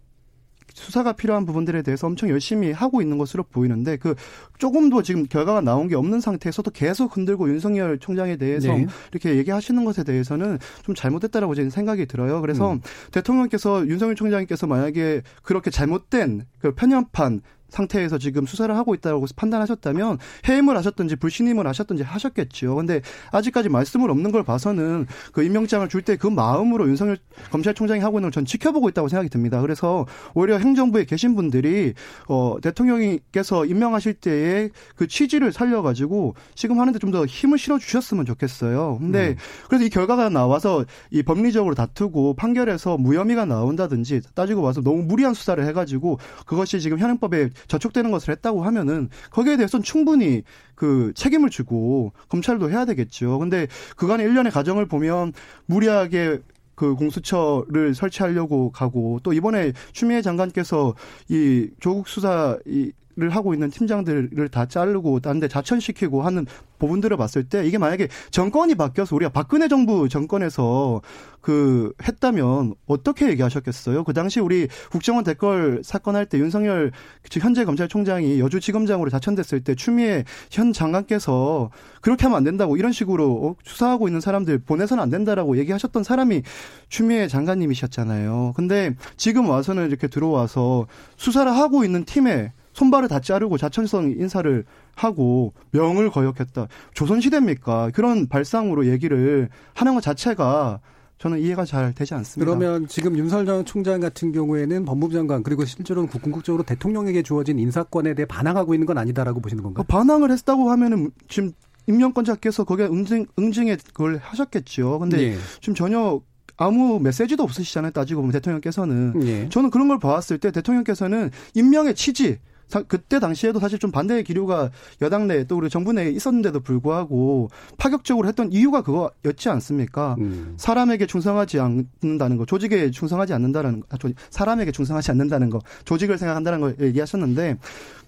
수사가 필요한 부분들에 대해서 엄청 열심히 하고 있는 것으로 보이는데 그 조금도 지금 결과가 나온 게 없는 상태에서도 계속 흔들고 윤석열 총장에 대해서 네. 이렇게 얘기하시는 것에 대해서는 좀 잘못됐다라고 저는 생각이 들어요. 그래서 음. 대통령께서 윤석열 총장님께서 만약에 그렇게 잘못된 그 편협한 상태에서 지금 수사를 하고 있다고 판단하셨다면 해임을 하셨든지 불신임을 하셨든지 하셨겠죠. 근데 아직까지 말씀을 없는 걸 봐서는 그 임명장을 줄 때 그 마음으로 윤석열 검찰총장이 하고 있는 걸 전 지켜보고 있다고 생각이 듭니다. 그래서 오히려 행정부에 계신 분들이 어 대통령께서 임명하실 때의 그 취지를 살려가지고 지금 하는데 좀 더 힘을 실어 주셨으면 좋겠어요. 근데 음. 그래서 이 결과가 나와서 이 법리적으로 다투고 판결에서 무혐의가 나온다든지 따지고 봐서 너무 무리한 수사를 해가지고 그것이 지금 현행법에 저촉되는 것을 했다고 하면은 거기에 대해서는 충분히 그 책임을 지고 검찰도 해야 되겠죠. 근데 그간의 일련의 과정을 보면 무리하게 그 공수처를 설치하려고 가고 또 이번에 추미애 장관께서 이 조국 수사 이 를 하고 있는 팀장들을 다 자르고 딴데 자천시키고 하는 부분들을 봤을 때 이게 만약에 정권이 바뀌어서 우리가 박근혜 정부 정권에서 그 했다면 어떻게 얘기하셨겠어요? 그 당시 우리 국정원 댓글 사건 할 때 윤석열 즉 현재 검찰총장이 여주지검장으로 자천됐을 때 추미애 현 장관께서 그렇게 하면 안 된다고 이런 식으로 어, 수사하고 있는 사람들 보내서는 안 된다라고 얘기하셨던 사람이 추미애 장관님이셨잖아요. 근데 지금 와서는 이렇게 들어와서 수사를 하고 있는 팀에 손발을 다 자르고 자천성 인사를 하고 명을 거역했다. 조선시대입니까? 그런 발상으로 얘기를 하는 것 자체가 저는 이해가 잘 되지 않습니다. 그러면 지금 윤석열 총장 같은 경우에는 법무부 장관 그리고 실제로는 궁극적으로 대통령에게 주어진 인사권에 대해 반항하고 있는 건 아니다라고 보시는 건가요? 반항을 했다고 하면은 지금 임명권자께서 거기에 응징 응징에 그걸 하셨겠죠. 근데 예. 지금 전혀 아무 메시지도 없으시잖아요. 따지고 보면 대통령께서는 예. 저는 그런 걸 봤을 때 대통령께서는 임명의 취지 그때 당시에도 사실 좀 반대의 기류가 여당 내 또 우리 정부 내에 있었는데도 불구하고 파격적으로 했던 이유가 그거였지 않습니까? 음. 사람에게 충성하지 않는다는 거, 조직에 충성하지 않는다는 거, 아, 사람에게 충성하지 않는다는 거, 조직을 생각한다는 걸 얘기하셨는데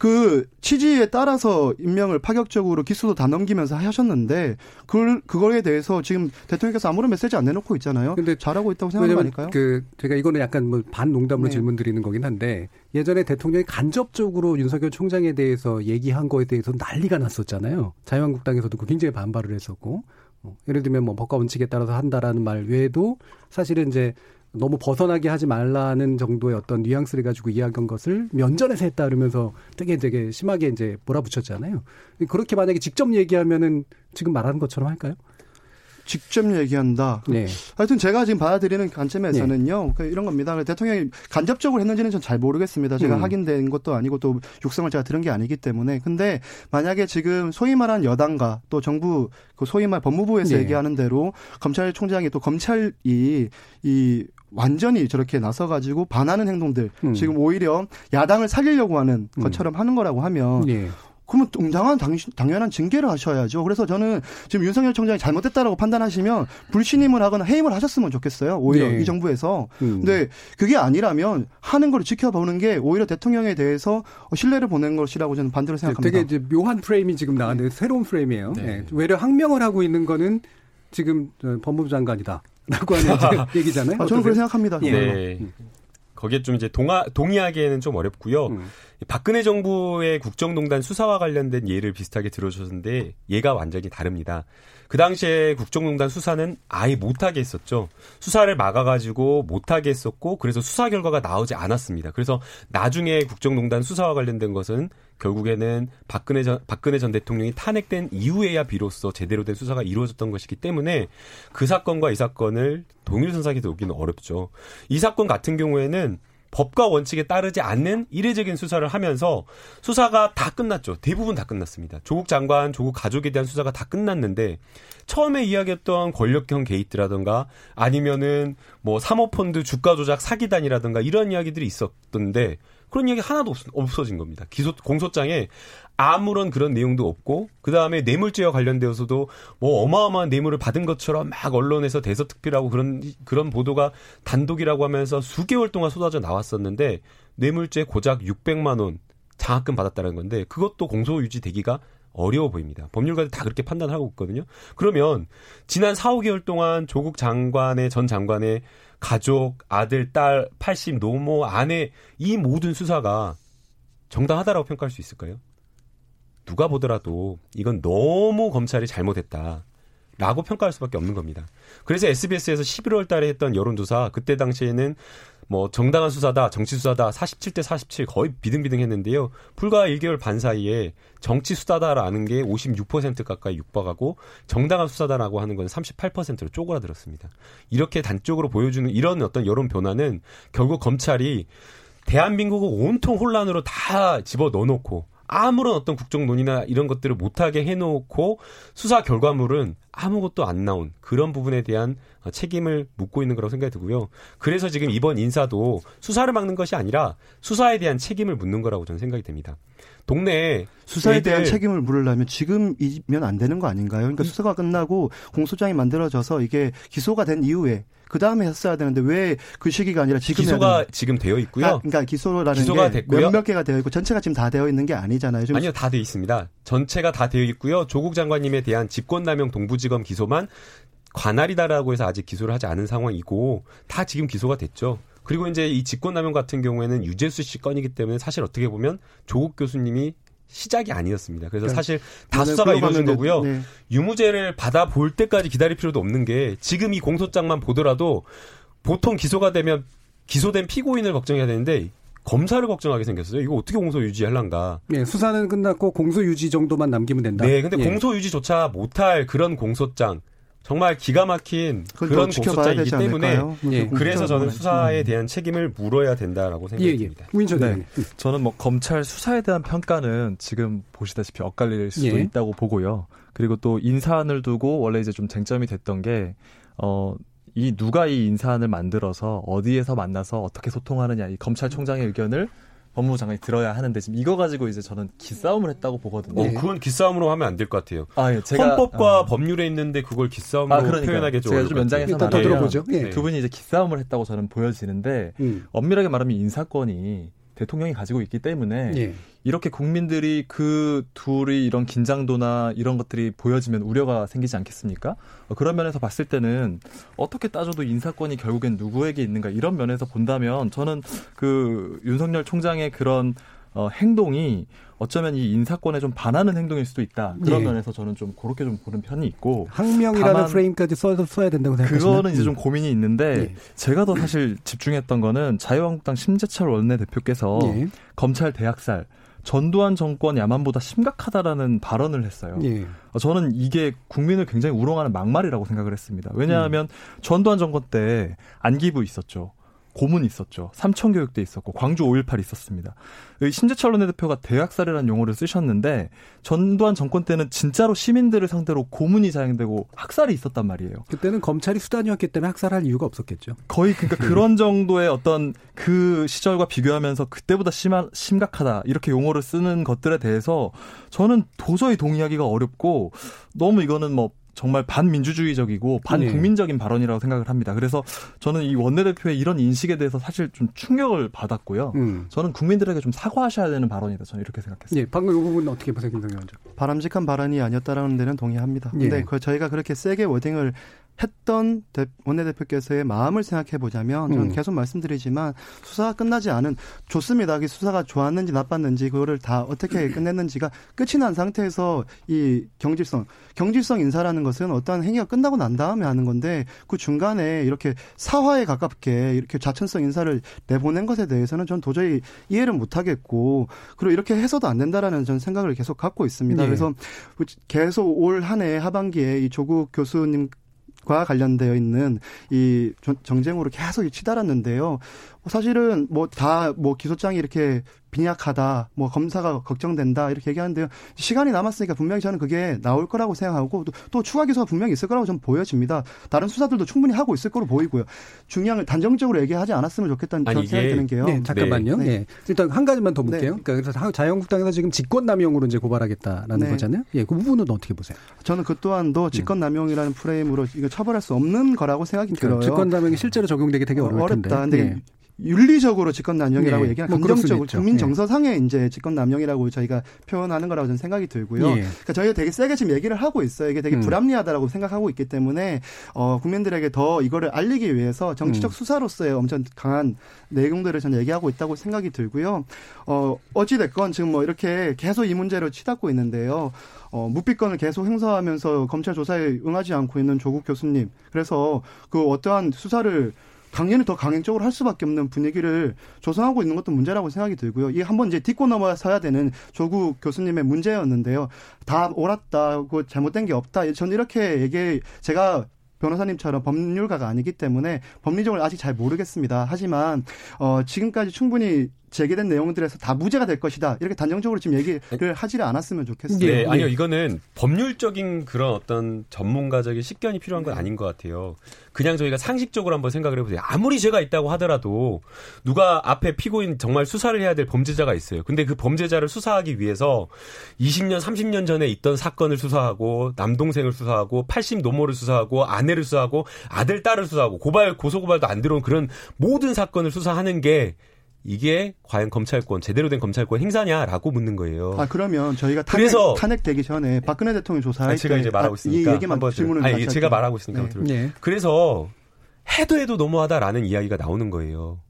그 취지에 따라서 임명을 파격적으로 기수도 다 넘기면서 하셨는데 그걸 그거에 대해서 지금 대통령께서 아무런 메시지 안 내놓고 있잖아요. 근데 잘하고 있다고 생각하는 거 아닐까요? 그 제가 이거는 약간 뭐 반농담으로 네. 질문 드리는 거긴 한데 예전에 대통령이 간접적으로 윤석열 총장에 대해서 얘기한 거에 대해서 난리가 났었잖아요. 자유한국당에서도 그 굉장히 반발을 했었고 어, 예를 들면 뭐 법과 원칙에 따라서 한다라는 말 외에도 사실은 이제 너무 벗어나게 하지 말라는 정도의 어떤 뉘앙스를 가지고 이야기한 것을 면전에서 했다 그러면서 되게 되게 심하게 이제 몰아붙였잖아요. 그렇게 만약에 직접 얘기하면은 지금 말하는 것처럼 할까요? 직접 얘기한다. 네. 하여튼 제가 지금 받아들이는 관점에서는요, 그 이런 겁니다. 대통령이 간접적으로 했는지는 전 잘 모르겠습니다. 제가 음. 확인된 것도 아니고 또 육성을 제가 들은 게 아니기 때문에. 근데 만약에 지금 소위 말한 여당과 또 정부, 그 소위 말 법무부에서 네. 얘기하는 대로 검찰총장이 또 검찰이 이 완전히 저렇게 나서가지고 반하는 행동들, 음. 지금 오히려 야당을 살리려고 하는 음. 것처럼 하는 거라고 하면 예. 그러면 당연한 당연한 징계를 하셔야죠. 그래서 저는 지금 윤석열 총장이 잘못됐다라고 판단하시면 불신임을 하거나 해임을 하셨으면 좋겠어요. 오히려 네. 이 정부에서. 음. 근데 그게 아니라면 하는 걸 지켜보는 게 오히려 대통령에 대해서 신뢰를 보낸 것이라고 저는 반대로 생각합니다. 되게 이제 묘한 프레임이 지금 나왔는데 새로운 프레임이에요. 네. 네. 외려 항명을 하고 있는 거는 지금 저 법무부 장관이다. 라고 하는 얘기잖아요. 아, 저는? 그렇게 생각합니다. 예. 네. 거기에 좀 이제 동하, 동의하기에는 좀 어렵고요. 음. 박근혜 정부의 국정농단 수사와 관련된 예를 비슷하게 들어주셨는데 얘가 완전히 다릅니다. 그 당시에 국정농단 수사는 아예 못하게 했었죠. 수사를 막아가지고 못하게 했었고 그래서 수사 결과가 나오지 않았습니다. 그래서 나중에 국정농단 수사와 관련된 것은 결국에는 박근혜 전, 박근혜 전 대통령이 탄핵된 이후에야 비로소 제대로 된 수사가 이루어졌던 것이기 때문에 그 사건과 이 사건을 동일 선상에 두기는 어렵죠. 이 사건 같은 경우에는 법과 원칙에 따르지 않는 이례적인 수사를 하면서 수사가 다 끝났죠. 대부분 다 끝났습니다. 조국 장관, 조국 가족에 대한 수사가 다 끝났는데 처음에 이야기했던 권력형 게이트라든가 아니면은 뭐 사모펀드 주가 조작 사기단이라든가 이런 이야기들이 있었던데 그런 이야기 하나도 없, 없어진 겁니다. 기소 공소장에 아무런 그런 내용도 없고 그 다음에 뇌물죄와 관련되어서도 뭐 어마어마한 뇌물을 받은 것처럼 막 언론에서 대서특필하고 그런 그런 보도가 단독이라고 하면서 수개월 동안 쏟아져 나왔었는데 뇌물죄 고작 600만 원 장학금 받았다는 건데 그것도 공소 유지 되기가 어려워 보입니다. 법률가들 다 그렇게 판단하고 있거든요. 그러면 지난 4, 5개월 동안 조국 장관의 전 장관의 가족, 아들, 딸, 80 노모, 아내 이 모든 수사가 정당하다라고 평가할 수 있을까요? 누가 보더라도 이건 너무 검찰이 잘못했다. 라고 평가할 수밖에 없는 겁니다. 그래서 SBS에서 11월 달에 했던 여론조사, 그때 당시에는 뭐 정당한 수사다, 정치 수사다, 47대 47 거의 비등비등했는데요. 불과 1개월 반 사이에 정치 수사다라는 게 56% 가까이 육박하고 정당한 수사다라고 하는 건 38%로 쪼그라들었습니다. 이렇게 단적으로 보여주는 이런 어떤 여론 변화는 결국 검찰이 대한민국을 온통 혼란으로 다 집어 넣어놓고 아무런 어떤 국정 논의나 이런 것들을 못하게 해놓고 수사 결과물은 아무것도 안 나온 그런 부분에 대한 책임을 묻고 있는 거라고 생각이 들고요. 그래서 지금 이번 인사도 수사를 막는 것이 아니라 수사에 대한 책임을 묻는 거라고 저는 생각이 됩니다. 동네에 수사에 대한 책임을 물으려면 지금이면 안 되는 거 아닌가요? 그러니까 수사가 끝나고 공소장이 만들어져서 이게 기소가 된 이후에 그 다음에 했어야 되는데 왜 그 시기가 아니라 지금 기소가 지금 되어 있고요. 아, 그러니까 기소라는 기소가 게 됐고요. 몇몇 개가 되어 있고 전체가 지금 다 되어 있는 게 아니잖아요. 좀 아니요, 다 되어 있습니다. 전체가 다 되어 있고요. 조국 장관님에 대한 집권남용 동부지검 기소만 관할이다라고 해서 아직 기소를 하지 않은 상황이고 다 지금 기소가 됐죠. 그리고 이제 이 직권남용 같은 경우에는 유재수 씨 건이기 때문에 사실 어떻게 보면 조국 교수님이 시작이 아니었습니다. 그래서 그러니까 사실 다 수사가 이루어진 거고요. 네. 유무죄를 받아 볼 때까지 기다릴 필요도 없는 게 지금 이 공소장만 보더라도 보통 기소가 되면 기소된 피고인을 걱정해야 되는데 검사를 걱정하게 생겼어요. 이거 어떻게 공소 유지할란가. 예, 수사는 끝났고 공소 유지 정도만 남기면 된다. 네, 근데 예. 공소 유지조차 못할 그런 공소장 정말 기가 막힌 그런 되지 때문에 않을까요? 예. 그 그래서 저는. 수사에 대한 책임을 물어야 된다라고 예, 생각이 예. 우인철 네. 의원님. 저는 뭐 검찰 수사에 대한 평가는 지금 보시다시피 엇갈릴 수도 예. 있다고 보고요. 그리고 또 인사안을 두고 원래 이제 좀 쟁점이 됐던 게, 어, 이 누가 이 인사안을 만들어서 어디에서 만나서 어떻게 소통하느냐, 이 검찰총장의 의견을 법무부 장관이 들어야 하는데 지금 이거 가지고 이제 저는 기싸움을 했다고 보거든요. 어, 그건 기싸움으로 하면 안 될 것 같아요. 아, 예, 제가 헌법과 어. 법률에 있는데 그걸 기싸움으로 아. 표현하기 좀 제가 좀것 같아요. 연장해서 일단 더 말하면 들어보죠. 예. 네. 두 분이 이제 기싸움을 했다고 저는 보여지는데 음. 엄밀하게 말하면 인사권이 대통령이 가지고 있기 때문에 예. 이렇게 국민들이 그 둘이 이런 긴장도나 이런 것들이 보여지면 우려가 생기지 않겠습니까? 어, 그런 면에서 봤을 때는 어떻게 따져도 인사권이 결국엔 누구에게 있는가 이런 면에서 본다면 저는 그 윤석열 총장의 그런 어, 행동이 어쩌면 이 인사권에 좀 반하는 행동일 수도 있다. 그런 예. 면에서 저는 좀 그렇게 좀 보는 편이 있고 항명이라는 프레임까지 써서 써야 된다고 생각하시나요? 그거는 이제 좀 고민이 있는데 예. 제가 더 사실 집중했던 거는 자유한국당 심재철 원내대표께서 예. 검찰 대학살 전두환 정권 야만보다 심각하다라는 발언을 했어요. 예. 어, 저는 이게 국민을 굉장히 우롱하는 막말이라고 생각을 했습니다. 왜냐하면 전두환 정권 때 안기부 있었죠. 고문 있었죠. 삼천교육대 있었고 광주 5.18 있었습니다. 이 심재철 원내대표가 대학살이라는 용어를 쓰셨는데 전두환 정권 때는 진짜로 시민들을 상대로 고문이 자행되고 학살이 있었단 말이에요. 그때는 검찰이 수단이었기 때문에 학살할 이유가 없었겠죠. 거의 그러니까 그런 정도의 어떤 그 시절과 비교하면서 그때보다 심하, 심각하다 이렇게 용어를 쓰는 것들에 대해서 저는 도저히 동의하기가 어렵고 너무 이거는 뭐 정말 반민주주의적이고 반국민적인 발언이라고 생각을 합니다. 그래서 저는 이 원내대표의 이런 인식에 대해서 사실 좀 충격을 받았고요. 음. 저는 국민들에게 좀 사과하셔야 되는 발언이다. 저는 이렇게 생각했습니다. 예, 방금 이 부분 어떻게 보세요, 김성현 원장? 바람직한 발언이 아니었다라는 데는 동의합니다. 예. 근데 그 저희가 그렇게 세게 워딩을 했던 대- 원내대표께서의 마음을 생각해 보자면 저는 음. 계속 말씀드리지만 수사가 끝나지 않은 좋습니다. 그 수사가 좋았는지 나빴는지 그거를 다 어떻게 끝냈는지가 끝이 난 상태에서 이 경질성 경질성 인사라는 것은 어떠한 행위가 끝나고 난 다음에 하는 건데 그 중간에 이렇게 사화에 가깝게 이렇게 자천성 인사를 내보낸 것에 대해서는 전 도저히 이해를 못 하겠고 그리고 이렇게 해서도 안 된다라는 전 생각을 계속 갖고 있습니다. 예. 그래서 계속 올 한 해 하반기에 이 조국 교수님 과 관련되어 있는 이 전- 정쟁으로 계속 치달았는데요. 사실은 뭐다뭐 기소장이 이렇게 빈약하다, 뭐 검사가 걱정된다 이렇게 얘기하는데요. 시간이 남았으니까 분명히 저는 그게 나올 거라고 생각하고 또, 또 추가 기소가 분명히 있을 거라고 좀 보여집니다. 다른 수사들도 충분히 하고 있을 거로 보이고요. 중요한 걸 단정적으로 얘기하지 않았으면 좋겠다는 아니, 생각이 드는 게요. 네, 잠깐만요. 네. 예. 일단 한 가지만 더 묻게요. 네. 그러니까 그래서 하- 자유한국당에서 지금 직권남용으로 이제 고발하겠다라는 네. 거잖아요. 예, 그 부분은 어떻게 보세요? 저는 그 또한도 직권남용이라는 프레임으로 이거 처벌할 수 없는 거라고 생각이 그러니까 들어요. 직권남용이 실제로 적용되기 되게 어려울 텐데. 어렵다. 근데 예. 윤리적으로 직권 남용이라고 예, 얘기하는 뭐 감정적으로 있죠. 국민 예. 정서상의 이제 직권 남용이라고 저희가 표현하는 거라고 저는 생각이 들고요. 예. 그러니까 저희가 되게 세게 지금 얘기를 하고 있어요. 이게 되게 음. 불합리하다라고 생각하고 있기 때문에 어 국민들에게 더 이거를 알리기 위해서 정치적 음. 수사로서의 엄청 강한 내용들을 저는 얘기하고 있다고 생각이 들고요. 어 어찌 됐건 지금 뭐 이렇게 계속 이 문제로 치닫고 있는데요. 어, 묵비권을 계속 행사하면서 검찰 조사에 응하지 않고 있는 조국 교수님. 그래서 그 어떠한 수사를 당연히 더 강행적으로 할 수밖에 없는 분위기를 조성하고 있는 것도 문제라고 생각이 들고요. 이게 한번 이제 딛고 넘어서야 되는 조국 교수님의 문제였는데요. 다 옳았다고 잘못된 게 없다. 저는 이렇게 얘기 제가 변호사님처럼 법률가가 아니기 때문에 법리적으로 아직 잘 모르겠습니다. 하지만 어 지금까지 충분히 제기된 내용들에서 다 무죄가 될 것이다. 이렇게 단정적으로 지금 얘기를 하지를 않았으면 좋겠어요. 네, 예. 아니요. 이거는 법률적인 그런 어떤 전문가적인 식견이 필요한 건 아닌 것 같아요. 그냥 저희가 상식적으로 한번 생각을 해보세요. 아무리 죄가 있다고 하더라도 누가 앞에 피고인 정말 수사를 해야 될 범죄자가 있어요. 근데 그 범죄자를 수사하기 위해서 20년, 30년 전에 있던 사건을 수사하고 남동생을 수사하고 80 노모를 수사하고 아내를 수사하고 아들, 딸을 수사하고 고발, 고소고발도 안 들어온 그런 모든 사건을 수사하는 게 이게 과연 검찰권 제대로 된 검찰권 행사냐라고 묻는 거예요. 아 그러면 저희가 탄핵, 그래서- 탄핵되기 전에 박근혜 대통령 조사할 아니, 제가 때 이제 말하고 아, 있으니까 이 얘기만 질문을 아니 제가. 말하고 있으니까 네. 예. 그래서 해도 해도 너무하다라는 이야기가 나오는 거예요.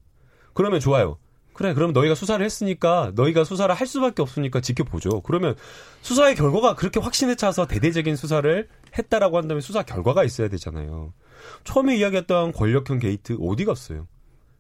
그러면 좋아요. 그래, 그럼 너희가 수사를 했으니까 너희가 수사를 할 수밖에 없으니까 지켜보죠. 그러면 수사의 결과가 그렇게 확신에 차서 대대적인 수사를 했다라고 한다면 수사 결과가 있어야 되잖아요. 처음에 이야기했던 권력형 게이트 어디 갔어요?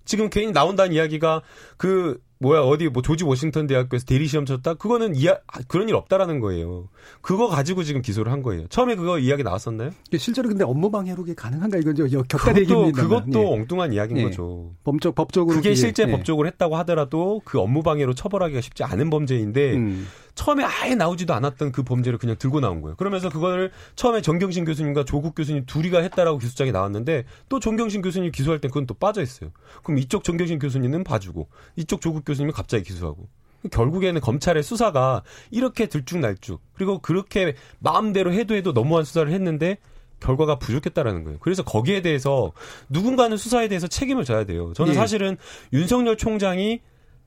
지금 괜히 나온다는 이야기가 그 뭐야 어디 뭐 조지 워싱턴 대학교에서 대리 시험 쳤다 그거는 이야 그런 일 없다라는 거예요. 그거 가지고 지금 기소를 한 거예요. 처음에 그거 이야기 나왔었나요? 실제로 근데 업무 방해로 그게 가능한가 이건 그것도 얘기입니다. 그것도 엉뚱한 이야기인 예. 거죠. 법적 법적으로 그게 실제 예. 법적으로 했다고 하더라도 그 업무 방해로 처벌하기가 쉽지 않은 범죄인데 음. 처음에 아예 나오지도 않았던 그 범죄를 그냥 들고 나온 거예요. 그러면서 그거를 처음에 정경심 교수님과 조국 교수님 둘이가 했다라고 기소장에 나왔는데 또 정경심 교수님 기소할 때 그건 또 빠져 있어요. 그럼 이쪽 정경심 교수님은 봐주고 이쪽 조국 교수님은 갑자기 기소하고 결국에는 검찰의 수사가 이렇게 들쭉날쭉 그리고 그렇게 마음대로 해도 해도 너무한 수사를 했는데 결과가 부족했다라는 거예요. 그래서 거기에 대해서 누군가는 수사에 대해서 책임을 져야 돼요. 저는 예. 사실은 윤석열 총장이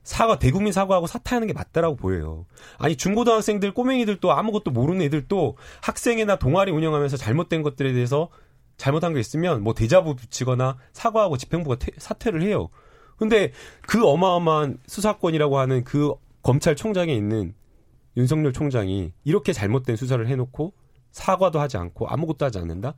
사과 대국민 사과하고 사퇴하는 게 맞다라고 보여요. 아니 중고등학생들 꼬맹이들도 아무것도 모르는 애들도 학생회나 동아리 운영하면서 잘못된 것들에 대해서 잘못한 게 있으면 뭐 대자부 붙이거나 사과하고 집행부가 퇴, 사퇴를 해요. 근데 그 어마어마한 수사권이라고 하는 그 검찰총장에 있는 윤석열 총장이 이렇게 잘못된 수사를 해놓고 사과도 하지 않고 아무것도 하지 않는다?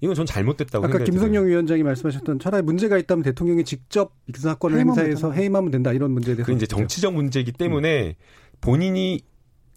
이건 전 잘못됐다고 아까 김성영 들어요. 위원장이 말씀하셨던 차라리 문제가 있다면 대통령이 직접 익사권을 해임하면 행사해서. 해임하면 된다 이런 문제에 대해서 그 이제 정치적 문제이기 때문에 본인이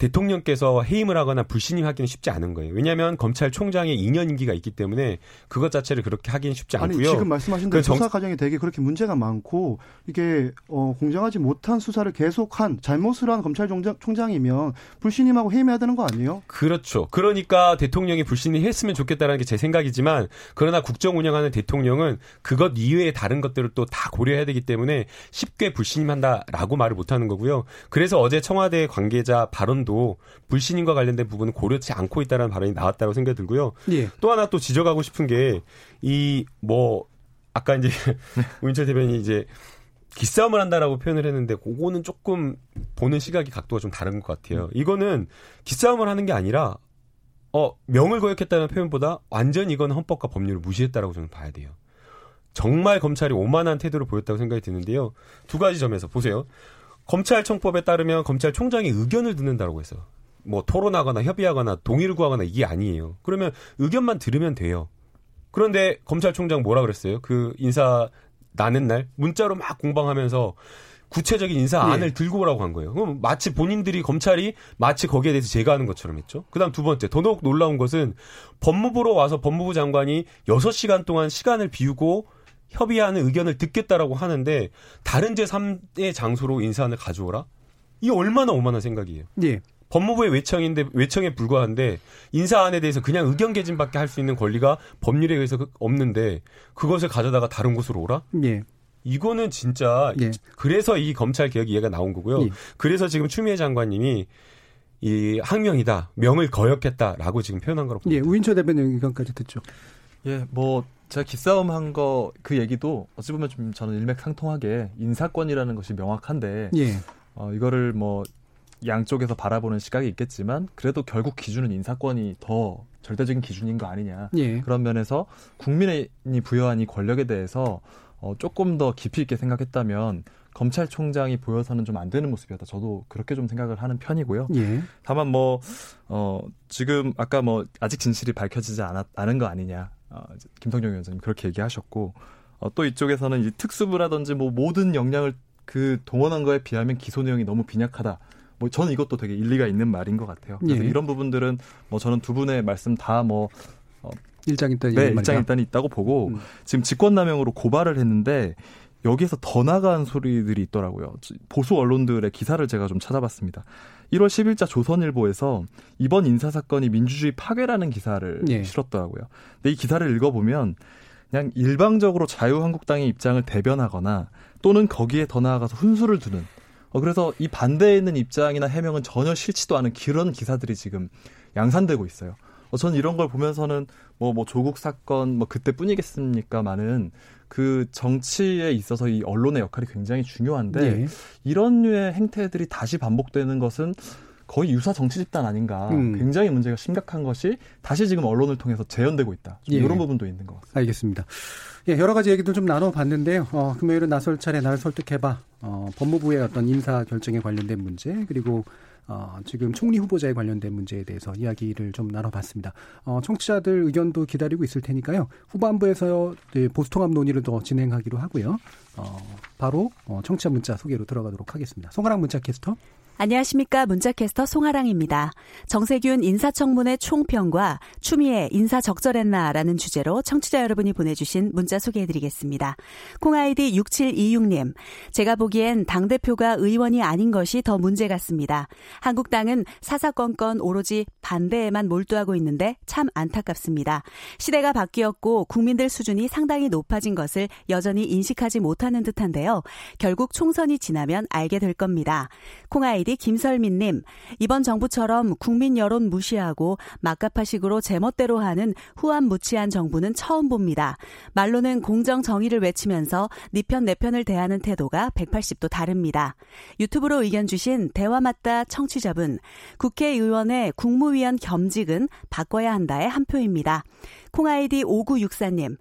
대통령께서 해임을 하거나 불신임하기는 쉽지 않은 거예요. 왜냐하면 검찰총장의 2년 임기가 있기 때문에 그것 자체를 그렇게 하기는 쉽지 아니 않고요. 지금 말씀하신 대로 그 정- 수사 과정이 되게 그렇게 문제가 많고 이게 어, 공정하지 못한 수사를 계속한 잘못을 한 검찰총장 총장이면 불신임하고 해임해야 되는 거 아니에요? 그렇죠. 그러니까 대통령이 불신임했으면 좋겠다라는 게 제 생각이지만 그러나 국정 운영하는 대통령은 그것 이외의 다른 것들을 또 다 고려해야 되기 때문에 쉽게 불신임한다라고 말을 못하는 거고요. 그래서 어제 청와대 관계자 발언도 불신임과 관련된 부분은 고려치 않고 있다는 발언이 나왔다고 생각이 들고요. 예. 또 하나 또 지적하고 싶은 게 이 뭐 아까 이제 우인철 대변인이 이제 기싸움을 한다라고 표현을 했는데 그거는 조금 보는 시각이 각도가 좀 다른 것 같아요. 이거는 기싸움을 하는 게 아니라 어 명을 거역했다는 표현보다 완전 이건 헌법과 법률을 무시했다라고 저는 봐야 돼요. 정말 검찰이 오만한 태도를 보였다고 생각이 드는데요. 두 가지 점에서 보세요. 검찰청법에 따르면 검찰총장이 의견을 듣는다고 했어요. 뭐 토론하거나 협의하거나 동의를 구하거나 이게 아니에요. 그러면 의견만 들으면 돼요. 그런데 검찰총장 뭐라 그랬어요? 그 인사 나는 날 문자로 막 공방하면서 구체적인 인사안을 예. 들고 오라고 한 거예요. 그럼 마치 본인들이 검찰이 마치 거기에 대해서 제가하는 것처럼 했죠. 그다음 두 번째 더더욱 놀라운 것은 법무부로 와서 법무부 장관이 6시간 동안 시간을 비우고 협의하는 의견을 듣겠다라고 하는데 다른 제3의 장소로 인사안을 가져오라? 이 얼마나 오만한 생각이에요. 예. 법무부의 외청인데 외청에 불과한데 인사안에 대해서 그냥 의견 개진밖에 할 수 있는 권리가 법률에 의해서 그- 없는데 그것을 가져다가 다른 곳으로 오라? 예. 이거는 진짜 예. 그래서 이 검찰 개혁 이해가 나온 거고요. 예. 그래서 지금 추미애 장관님이 이 항명이다, 명을 거역했다라고 지금 표현한 거라고 예. 봅니다. 우인철 대변인 의견까지 듣죠. 예, 뭐 제가 기싸움 한 거 그 얘기도 어찌 보면 좀 저는 일맥상통하게 인사권이라는 것이 명확한데 예. 어, 이거를 뭐 양쪽에서 바라보는 시각이 있겠지만 그래도 결국 기준은 인사권이 더 절대적인 기준인 거 아니냐. 예. 그런 면에서 국민이 부여한 이 권력에 대해서 어, 조금 더 깊이 있게 생각했다면 검찰총장이 보여서는 좀 안 되는 모습이었다. 저도 그렇게 좀 생각을 하는 편이고요. 예. 다만 뭐, 어, 지금 아까 뭐 아직 진실이 밝혀지지 않았, 않은 거 아니냐. 어, 이제 김성정 위원장님 그렇게 얘기하셨고, 어, 또 이쪽에서는 이 특수부라든지 뭐 모든 역량을 그 동원한 거에 비하면 기소 내용이 너무 빈약하다. 뭐 저는 이것도 되게 일리가 있는 말인 것 같아요. 그래서 예. 이런 부분들은 뭐 저는 두 분의 말씀 다뭐 일장일단 네, 이런 입장 말이다. 일단이 있다고 보고 음. 지금 직권남용으로 고발을 했는데 여기에서 더 나간 소리들이 있더라고요. 보수 언론들의 기사를 제가 좀 찾아봤습니다. 1월 10일자 조선일보에서 이번 인사 사건이 민주주의 파괴라는 기사를 예. 실었더라고요. 근데 이 기사를 읽어보면 그냥 일방적으로 자유한국당의 입장을 대변하거나 또는 거기에 더 나아가서 훈수를 두는 어, 그래서 이 반대에 있는 입장이나 해명은 전혀 싫지도 않은 그런 기사들이 지금 양산되고 있어요. 어, 저는 이런 걸 보면서는 뭐, 뭐 조국 사건 뭐 그때뿐이겠습니까만은 그 정치에 있어서 이 언론의 역할이 굉장히 중요한데 예. 이런 류의 행태들이 다시 반복되는 것은 거의 유사 정치 집단 아닌가. 음. 굉장히 문제가 심각한 것이 다시 지금 언론을 통해서 재현되고 있다. 좀 예. 이런 부분도 있는 것 같습니다. 알겠습니다. 예, 여러 가지 얘기들 좀 나눠봤는데요. 어, 금요일은 나설 차례 나를 설득해봐. 어, 법무부의 어떤 인사 결정에 관련된 문제 그리고 어, 지금 총리 후보자에 관련된 문제에 대해서 이야기를 좀 나눠봤습니다. 어, 청취자들 의견도 기다리고 있을 테니까요. 후반부에서 네, 보수통합 논의를 더 진행하기로 하고요. 어, 바로 어, 청취자 문자 소개로 들어가도록 하겠습니다. 송아랑 문자 캐스터. 안녕하십니까 문자캐스터 송아랑입니다. 정세균 인사청문회 총평과 추미애 인사 적절했나라는 주제로 청취자 여러분이 보내주신 문자 소개해드리겠습니다. 콩아이디 6726님 제가 보기엔 당대표가 의원이 아닌 것이 더 문제 같습니다. 한국당은 사사건건 오로지 반대에만 몰두하고 있는데 참 안타깝습니다. 시대가 바뀌었고 국민들 수준이 상당히 높아진 것을 여전히 인식하지 못하는 듯한데요. 결국 총선이 지나면 알게 될 겁니다. 콩아이디 아이디 김설민님, 이번 정부처럼 국민 여론 무시하고 막가파식으로 제멋대로 하는 후안무치한 정부는 처음 봅니다. 말로는 공정 정의를 외치면서 니편 네 내편을 대하는 태도가 180도 다릅니다. 유튜브로 의견 주신 대화 맞다 청취자분, 국회의원의 국무위원 겸직은 바꿔야 한다의 한 표입니다. 콩아이디 5964님,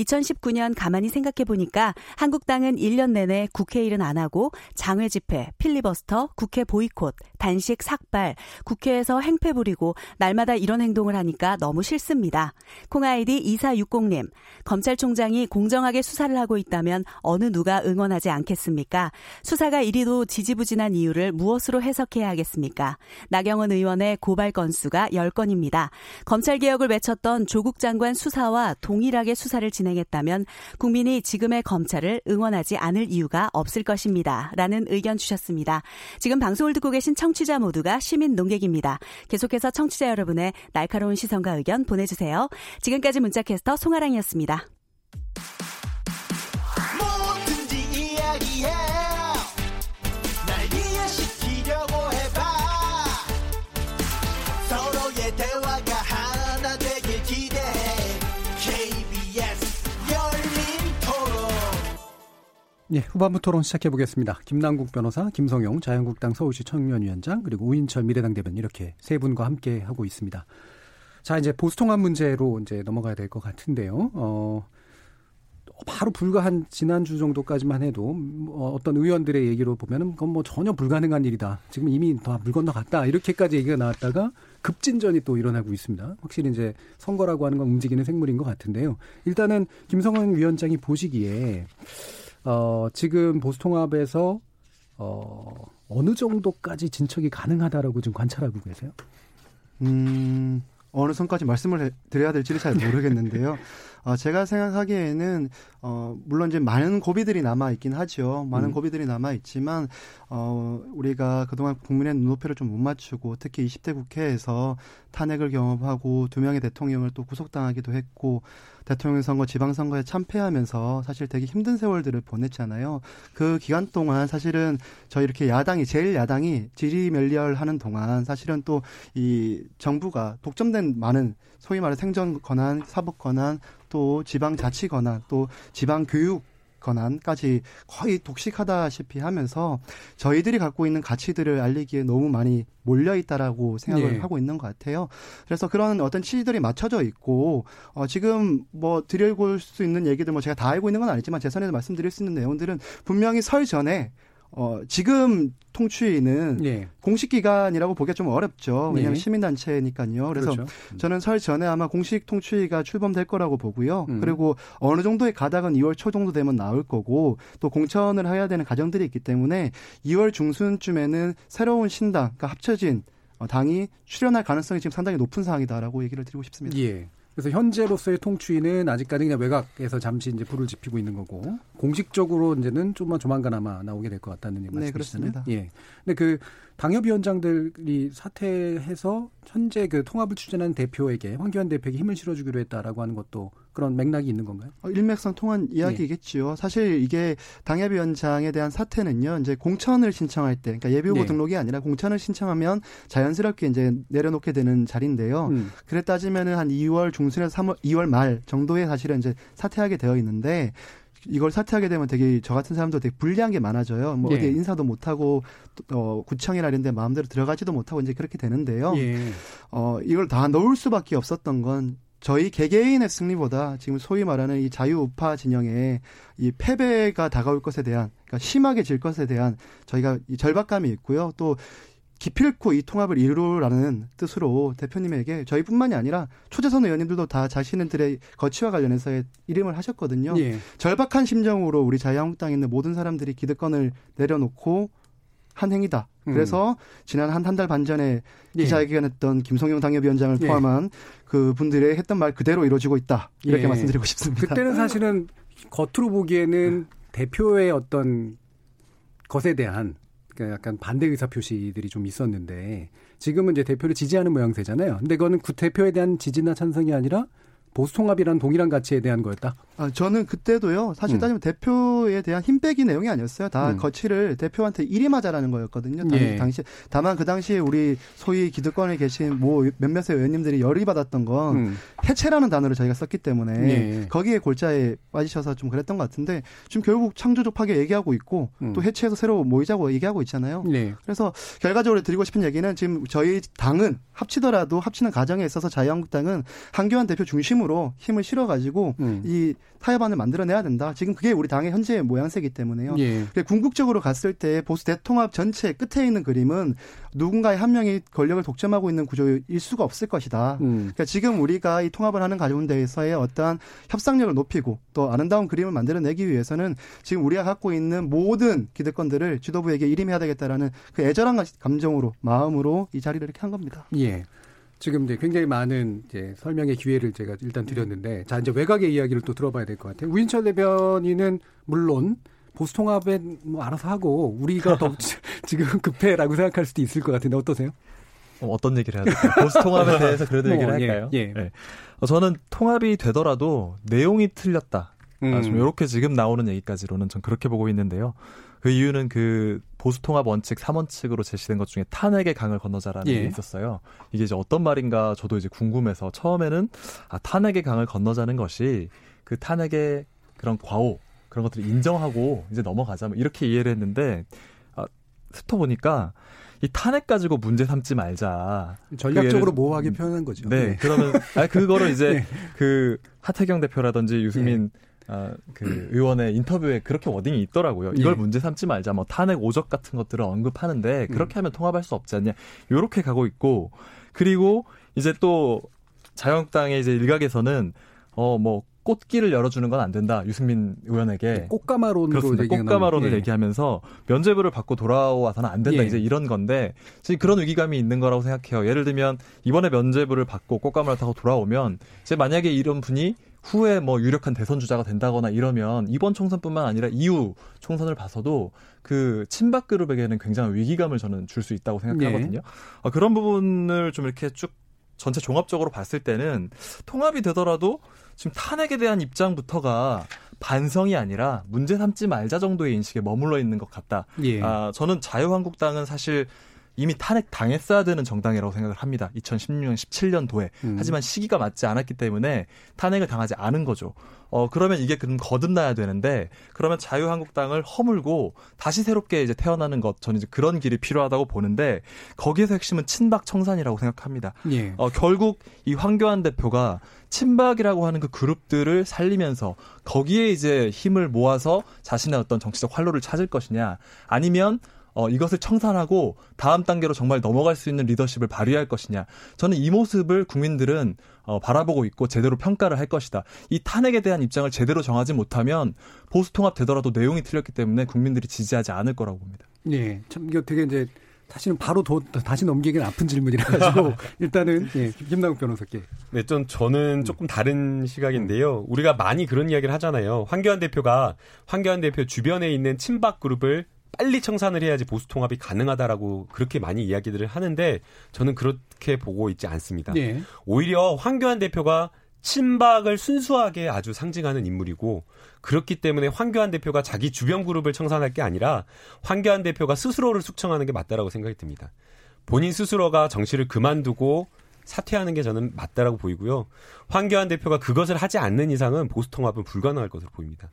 2019년 가만히 생각해 보니까 한국당은 1년 내내 국회 일은 안 하고 장외 집회, 필리버스터, 국회 보이콧, 단식 삭발, 국회에서 행패 부리고 날마다 이런 행동을 하니까 너무 싫습니다. 콩아이디 2460님, 검찰총장이 공정하게 수사를 하고 있다면 어느 누가 응원하지 않겠습니까? 수사가 이리도 지지부진한 이유를 무엇으로 해석해야 하겠습니까? 나경원 의원의 고발 건수가 10건입니다. 검찰개혁을 외쳤던 조국 장관 수사와 동일하게 수사를 진행 했다면 국민이 지금의 검찰을 응원하지 않을 이유가 없을 것입니다. 라는 의견 주셨습니다. 지금 방송을 듣고 계신 청취자 모두가 시민 농객입니다. 계속해서 청취자 여러분의 날카로운 시선과 의견 보내주세요. 지금까지 문자캐스터 송아랑이었습니다. 예, 후반부 토론 시작해 보겠습니다. 김남국 변호사, 김성용 자유한국당 서울시 청년위원장 그리고 우인철 미래당 대변 이렇게 세 분과 함께 하고 있습니다. 자, 이제 보수통합 문제로 이제 넘어가야 될 것 같은데요. 어, 바로 불과 한 지난주 정도까지만 해도 어, 어떤 의원들의 얘기로 보면은 그건 뭐 전혀 불가능한 일이다. 지금 이미 다물 건너갔다. 이렇게까지 얘기가 나왔다가 급진전이 또 일어나고 있습니다. 확실히 이제 선거라고 하는 건 움직이는 생물인 것 같은데요. 일단은 김성원 위원장이 보시기에 어, 지금 보수통합에서 어, 어느 정도까지 진척이 가능하다라고 좀 관찰하고 계세요? 음, 어느 선까지 말씀을 드려야 될지를 잘 모르겠는데요. 어, 제가 생각하기에는 어, 물론 이제 많은 고비들이 남아 있긴 하죠. 많은 음. 고비들이 남아 있지만 어, 우리가 그동안 국민의 눈높이를 좀 못 맞추고 특히 20대 국회에서 탄핵을 경험하고 두 명의 대통령을 또 구속당하기도 했고 대통령 선거, 지방 선거에 참패하면서 사실 되게 힘든 세월들을 보냈잖아요. 그 기간 동안 사실은 저희 이렇게 야당이 제일 야당이 지리멸렬하는 동안 사실은 또 이 정부가 독점된 많은 소위 말해 생존 권한, 사법 권한, 또 지방 자치 권한, 또 지방 교육 권한까지 거의 독식하다시피 하면서 저희들이 갖고 있는 가치들을 알리기에 너무 많이 몰려 있다라고 생각을 네. 하고 있는 것 같아요. 그래서 그런 어떤 취지들이 맞춰져 있고 어 지금 뭐 드리고 수 있는 얘기들 뭐 제가 다 알고 있는 건 아니지만 제 선에서 말씀드릴 수 있는 내용들은 분명히 설 전에 어, 지금 통추위는 예. 공식 기간이라고 보기가 좀 어렵죠. 왜냐하면 예. 시민단체니까요. 그래서 그렇죠. 음. 저는 설 전에 아마 공식 통추위가 출범될 거라고 보고요. 음. 그리고 어느 정도의 가닥은 2월 초 정도 되면 나올 거고 또 공천을 해야 되는 가정들이 있기 때문에 2월 중순쯤에는 새로운 신당, 그러니까 합쳐진 어, 당이 출연할 가능성이 지금 상당히 높은 상황이다라고 얘기를 드리고 싶습니다. 예. 그래서 현재로서의 통추위는 아직까지 그냥 외곽에서 잠시 이제 불을 지피고 있는 거고 공식적으로 이제는 좀만 조만간 아마 나오게 될 것 같다는 말씀이시잖아요. 네, 그렇습니다. 예. 근데 그 당협위원장들이 사퇴해서 현재 그 통합을 추진하는 대표에게 황교안 대표에게 힘을 실어주기로 했다라고 하는 것도 그런 맥락이 있는 건가요? 어, 일맥상통한 이야기겠지요. 네. 사실 이게 당협위원장에 대한 사태는요. 이제 공천을 신청할 때, 그러니까 예비후보 네. 등록이 아니라 공천을 신청하면 자연스럽게 이제 내려놓게 되는 자리인데요. 음. 그래 따지면은 한 2월 중순에서 3월, 2월 말 정도에 사실은 이제 사퇴하게 되어 있는데 이걸 사퇴하게 되면 되게 저 같은 사람도 되게 불리한 게 많아져요. 뭐 예. 어디 인사도 못 하고 어 구청이나 이런 데 마음대로 들어가지도 못하고 이제 그렇게 되는데요. 예. 어 이걸 다 넣을 수밖에 없었던 건 저희 개개인의 승리보다 지금 소위 말하는 이 자유우파 진영의 이 패배가 다가올 것에 대한 그러니까 심하게 질 것에 대한 저희가 이 절박감이 있고요. 또 기필코 이 통합을 이루라는 뜻으로 대표님에게 저희뿐만이 아니라 초재선 의원님들도 다 자신들의 거취와 관련해서 이름을 하셨거든요. 예. 절박한 심정으로 우리 자유한국당에 있는 모든 사람들이 기득권을 내려놓고 한 행위다. 음. 그래서 음. 지난 한 한 달 반 전에 예. 기자회견했던 김성용 당협위원장을 예. 포함한 그 분들의 했던 말 그대로 이루어지고 있다. 이렇게 예. 말씀드리고 싶습니다. 그때는 사실은 겉으로 보기에는 대표의 어떤 것에 대한 약간 반대 의사 표시들이 좀 있었는데 지금은 이제 대표를 지지하는 모양새잖아요. 근데 그거는 그 대표에 대한 지지나 찬성이 아니라 보수 통합이라는 동일한 가치에 대한 거였다. 아, 저는 그때도요. 사실 음. 따지면 대표에 대한 힘 빼기 내용이 아니었어요. 다 음. 거취를 대표한테 일임하자라는 거였거든요. 당, 예. 당시 다만 그 당시에 우리 소위 기득권에 계신 뭐 몇몇의 의원님들이 열이 받았던 건 음. 해체라는 단어를 저희가 썼기 때문에 예. 거기에 골자에 빠지셔서 좀 그랬던 것 같은데 지금 결국 창조적하게 얘기하고 있고 음. 또 해체해서 새로 모이자고 얘기하고 있잖아요. 네. 그래서 결과적으로 드리고 싶은 얘기는 지금 저희 당은 합치더라도 합치는 과정에 있어서 자유한국당은 한교안 대표 중심 으로 힘을 실어가지고 음. 이 타협안을 만들어내야 된다. 지금 그게 우리 당의 현재의 모양새이기 때문에요. 예. 그리고 궁극적으로 갔을 때 보수 대통합 전체 끝에 있는 그림은 누군가의 한 명이 권력을 독점하고 있는 구조일 수가 없을 것이다. 음. 그러니까 지금 우리가 이 통합을 하는 가운데에서의 어떠한 협상력을 높이고 또 아름다운 그림을 만들어내기 위해서는 지금 우리가 갖고 있는 모든 기득권들을 지도부에게 일임해야 되겠다라는 그 애절한 감정으로 마음으로 이 자리를 이렇게 한 겁니다. 예. 지금 이제 굉장히 많은 이제 설명의 기회를 제가 일단 드렸는데, 자, 이제 외곽의 이야기를 또 들어봐야 될 것 같아요. 우인철 대변인은 물론 보수 통합엔 뭐 알아서 하고 우리가 더 지금 급해라고 생각할 수도 있을 것 같은데 어떠세요? 어, 어떤 얘기를 해야 될까요? 보수 통합에 대해서 그래도 뭐, 얘기를 예, 할까요? 예. 네. 어, 저는 통합이 되더라도 내용이 틀렸다. 음. 아, 좀 이렇게 지금 나오는 얘기까지로는 전 그렇게 보고 있는데요. 그 이유는 그 보수 통합 원칙 3원칙으로 제시된 것 중에 탄핵의 강을 건너자라는 예. 게 있었어요. 이게 이제 어떤 말인가 저도 이제 궁금해서 처음에는 아 탄핵의 강을 건너자는 것이 그 탄핵의 그런 과오 그런 것들을 인정하고 이제 넘어가자 뭐 이렇게 이해를 했는데 아 스토 보니까 이 탄핵 가지고 문제 삼지 말자. 전략적으로 그 모호하게 표현한 거죠. 네, 그러면 아 그거를 이제 네. 그 하태경 대표라든지 유승민 아, 그 의원의 인터뷰에 그렇게 워딩이 있더라고요. 이걸 예. 문제 삼지 말자. 뭐 탄핵 오적 같은 것들을 언급하는데 그렇게 하면 통합할 수 없지 않냐. 요렇게 가고 있고 그리고 이제 또 자유한국당의 이제 일각에서는 어뭐 꽃길을 열어주는 건 안 된다. 유승민 의원에게 꽃가마론으로 그렇습니다. 얘기가 꽃가마론을 예. 얘기하면서 면죄부를 받고 돌아와서는 안 된다. 예. 이제 이런 건데 지금 그런 위기감이 있는 거라고 생각해요. 예를 들면 이번에 면죄부를 받고 꽃가마를 타고 돌아오면 이제 만약에 이런 분이 후에 뭐 유력한 대선 주자가 된다거나 이러면 이번 총선뿐만 아니라 이후 총선을 봐서도 그 친박 그룹에게는 굉장한 위기감을 저는 줄 수 있다고 생각하거든요. 어, 그런 부분을 좀 이렇게 쭉 전체 종합적으로 봤을 때는 통합이 되더라도 지금 탄핵에 대한 입장부터가 반성이 아니라 문제 삼지 말자 정도의 인식에 머물러 있는 것 같다. 예. 아, 저는 자유한국당은 사실 이미 탄핵 당했어야 되는 정당이라고 생각을 합니다. 2016년, 17년도에. 음. 하지만 시기가 맞지 않았기 때문에 탄핵을 당하지 않은 거죠. 어, 그러면 이게 그럼 거듭나야 되는데, 그러면 자유한국당을 허물고 다시 새롭게 이제 태어나는 것, 저는 이제 그런 길이 필요하다고 보는데, 거기에서 핵심은 친박 청산이라고 생각합니다. 예. 어, 결국 이 황교안 대표가 친박이라고 하는 그 그룹들을 살리면서 거기에 이제 힘을 모아서 자신의 어떤 정치적 활로를 찾을 것이냐 아니면 어, 이것을 청산하고 다음 단계로 정말 넘어갈 수 있는 리더십을 발휘할 것이냐. 저는 이 모습을 국민들은 어, 바라보고 있고 제대로 평가를 할 것이다. 이 탄핵에 대한 입장을 제대로 정하지 못하면 보수 통합 되더라도 내용이 틀렸기 때문에 국민들이 지지하지 않을 거라고 봅니다. 예. 참 이거 되게 이제 사실은 바로 도, 다시 넘기기는 아픈 질문이라 가지고 일단은 예, 김남국 변호사께. 네, 좀 저는 조금 다른 시각인데요. 우리가 많이 그런 이야기를 하잖아요. 황교안 대표가 황교안 대표 주변에 있는 친박 그룹을 빨리 청산을 해야지 보수 통합이 가능하다라고 그렇게 많이 이야기들을 하는데 저는 그렇게 보고 있지 않습니다. 예. 오히려 황교안 대표가 친박을 순수하게 아주 상징하는 인물이고 그렇기 때문에 황교안 대표가 자기 주변 그룹을 청산할 게 아니라 황교안 대표가 스스로를 숙청하는 게 맞다라고 생각이 듭니다. 본인 스스로가 정치를 그만두고 사퇴하는 게 저는 맞다라고 보이고요. 황교안 대표가 그것을 하지 않는 이상은 보수 통합은 불가능할 것으로 보입니다.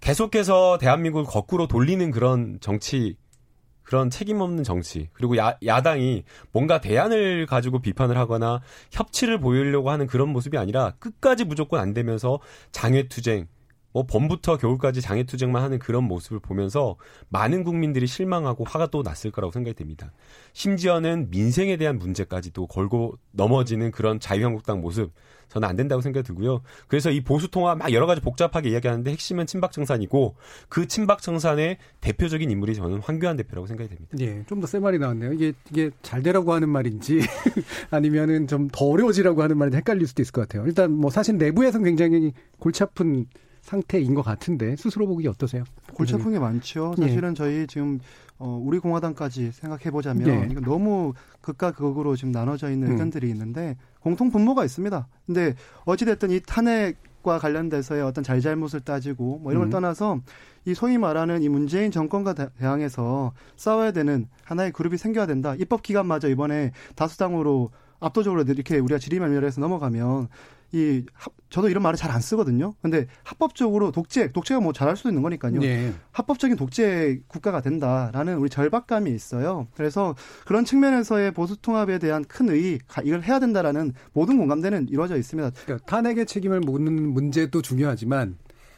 계속해서 대한민국을 거꾸로 돌리는 그런 정치 그런 책임 없는 정치 그리고 야, 야당이 뭔가 대안을 가지고 비판을 하거나 협치를 보이려고 하는 그런 모습이 아니라 끝까지 무조건 안 되면서 장외 투쟁 뭐 봄부터 겨울까지 장애투쟁만 하는 그런 모습을 보면서 많은 국민들이 실망하고 화가 또 났을 거라고 생각이 됩니다. 심지어는 민생에 대한 문제까지도 걸고 넘어지는 그런 자유한국당 모습 저는 안 된다고 생각이 들고요. 그래서 이 보수 통합 막 여러 가지 복잡하게 이야기하는데 핵심은 친박 청산이고 그 친박 청산의 대표적인 인물이 저는 황교안 대표라고 생각이 됩니다. 예, 좀더센 말이 나왔네요. 이게 이게 잘 되라고 하는 말인지 아니면은 좀 더 어려워지라고 하는 말인지 헷갈릴 수도 있을 것 같아요. 일단 뭐 사실 내부에서는 굉장히 골치 아픈 상태인 것 같은데 스스로 보기 어떠세요? 골치 아픈 게 많죠. 예. 사실은 저희 지금 어, 우리 공화당까지 생각해 보자면 네. 이건 너무 극과 극으로 지금 나눠져 있는 음. 의견들이 있는데 공통 분모가 있습니다. 근데 어찌 됐든 이 탄핵 과 관련돼서의 어떤 잘잘못을 따지고 뭐 이런 걸 음. 떠나서 이 소위 말하는 이 문재인 정권과 대- 대항해서 싸워야 되는 하나의 그룹이 생겨야 된다. 입법 기간마저 이번에 다수당으로 압도적으로 이렇게 우리가 지리멸멸해서 넘어가면 이 합- 저도 이런 말을 잘 안 쓰거든요. 근데 합법적으로 독재, 독재가 뭐 잘할 수도 있는 거니까요. 네. 합법적인 독재 국가가 된다라는 우리 절박감이 있어요. 그래서 그런 측면에서의 보수 통합에 대한 큰 의의, 가- 이걸 해야 된다라는 모든 공감대는 이루어져 있습니다. 그러니까 탄핵의 책임을 묻는 문제도 중요하지만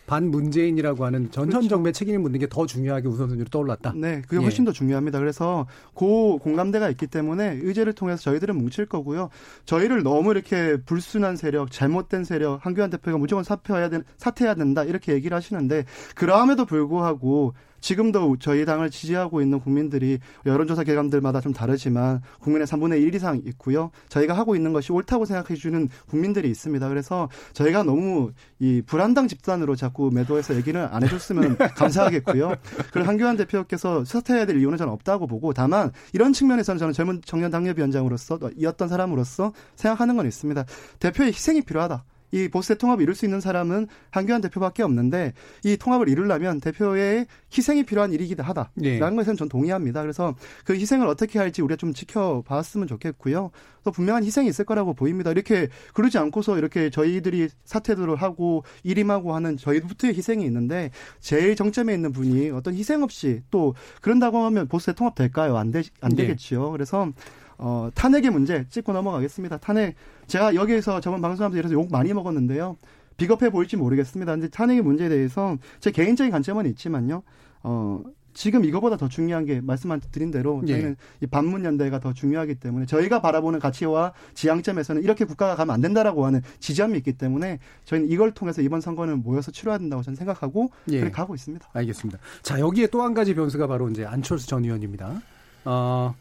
반문재인이라고 하는 전현 정부의 책임을 묻는 게 더 중요하게 우선순위로 떠올랐다. 네, 그게 예. 훨씬 더 중요합니다. 그래서 그 공감대가 있기 때문에 의제를 통해서 저희들은 뭉칠 거고요. 저희를 너무 이렇게 불순한 세력, 잘못된 세력, 한교안 대표가 무조건 사퇴해야 된 사퇴해야 된다 이렇게 얘기를 하시는데 그럼에도 불구하고 지금도 저희 당을 지지하고 있는 국민들이 여론조사 결과들마다 좀 다르지만 국민의 3분의 1 이상 있고요. 저희가 하고 있는 것이 옳다고 생각해 주는 국민들이 있습니다. 그래서 저희가 너무 이 불안당 집단으로 자꾸 매도해서 얘기를 안 해줬으면 감사하겠고요. 그리고 한교안 대표께서 사퇴해야 될 이유는 저는 없다고 보고 다만 이런 측면에서는 저는 젊은 청년 당협위원장으로서 이었던 사람으로서 생각하는 건 있습니다. 대표의 희생이 필요하다. 이 보스 통합을 이룰 수 있는 사람은 한교안 대표밖에 없는데 이 통합을 이루려면 대표의 희생이 필요한 일이기도 하다라는 예. 것에는 전 동의합니다. 그래서 그 희생을 어떻게 할지 우리가 좀 지켜봤으면 좋겠고요. 또 분명한 희생이 있을 거라고 보입니다. 이렇게 그러지 않고서 이렇게 저희들이 사퇴를 하고 일임하고 하는 저희부터의 희생이 있는데 제일 정점에 있는 분이 어떤 희생 없이 또 그런다고 하면 보스 통합 될까요? 안, 되, 안 네. 되겠지요. 그래서 어, 탄핵의 문제 짚고 넘어가겠습니다. 탄핵 제가 여기에서 저번 방송하면서 이래서 욕 많이 먹었는데요. 비겁해 보일지 모르겠습니다. 근데 탄핵의 문제에 대해서 제 개인적인 관점은 있지만요. 어, 지금 이거보다 더 중요한 게 말씀드린 대로 예. 저희는 이 반문 연대가 더 중요하기 때문에 저희가 바라보는 가치와 지향점에서는 이렇게 국가가 가면 안 된다라고 하는 지점이 있기 때문에 저희는 이걸 통해서 이번 선거는 모여서 치러야 된다고 저는 생각하고 예. 그렇게 가고 있습니다. 알겠습니다. 자, 여기에 또 한 가지 변수가 바로 이제 안철수 전 의원입니다. 어,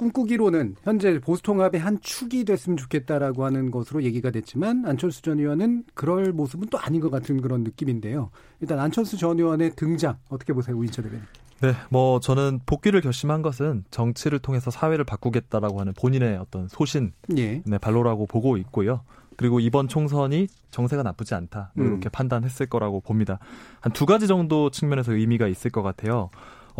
꿈꾸기로는 현재 보수통합의 한 축이 됐으면 좋겠다라고 하는 것으로 얘기가 됐지만 안철수 전 의원은 그럴 모습은 또 아닌 것 같은 그런 느낌인데요. 일단 안철수 전 의원의 등장 어떻게 보세요, 우인철 대변인? 네, 뭐 저는 복귀를 결심한 것은 정치를 통해서 사회를 바꾸겠다라고 하는 본인의 어떤 소신, 예. 네, 발로라고 보고 있고요. 그리고 이번 총선이 정세가 나쁘지 않다 뭐 음. 이렇게 판단했을 거라고 봅니다. 한 두 가지 정도 측면에서 의미가 있을 것 같아요.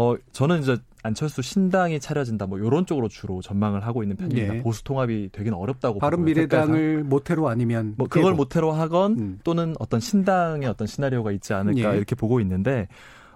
어 저는 이제 안철수 신당이 차려진다 뭐 이런 쪽으로 주로 전망을 하고 있는 편입니다. 예. 보수 통합이 되기는 어렵다고 바른 미래당을 모태로 아니면 뭐 그걸. 모태로 하건 음. 또는 어떤 신당의 어떤 시나리오가 있지 않을까 예. 이렇게 보고 있는데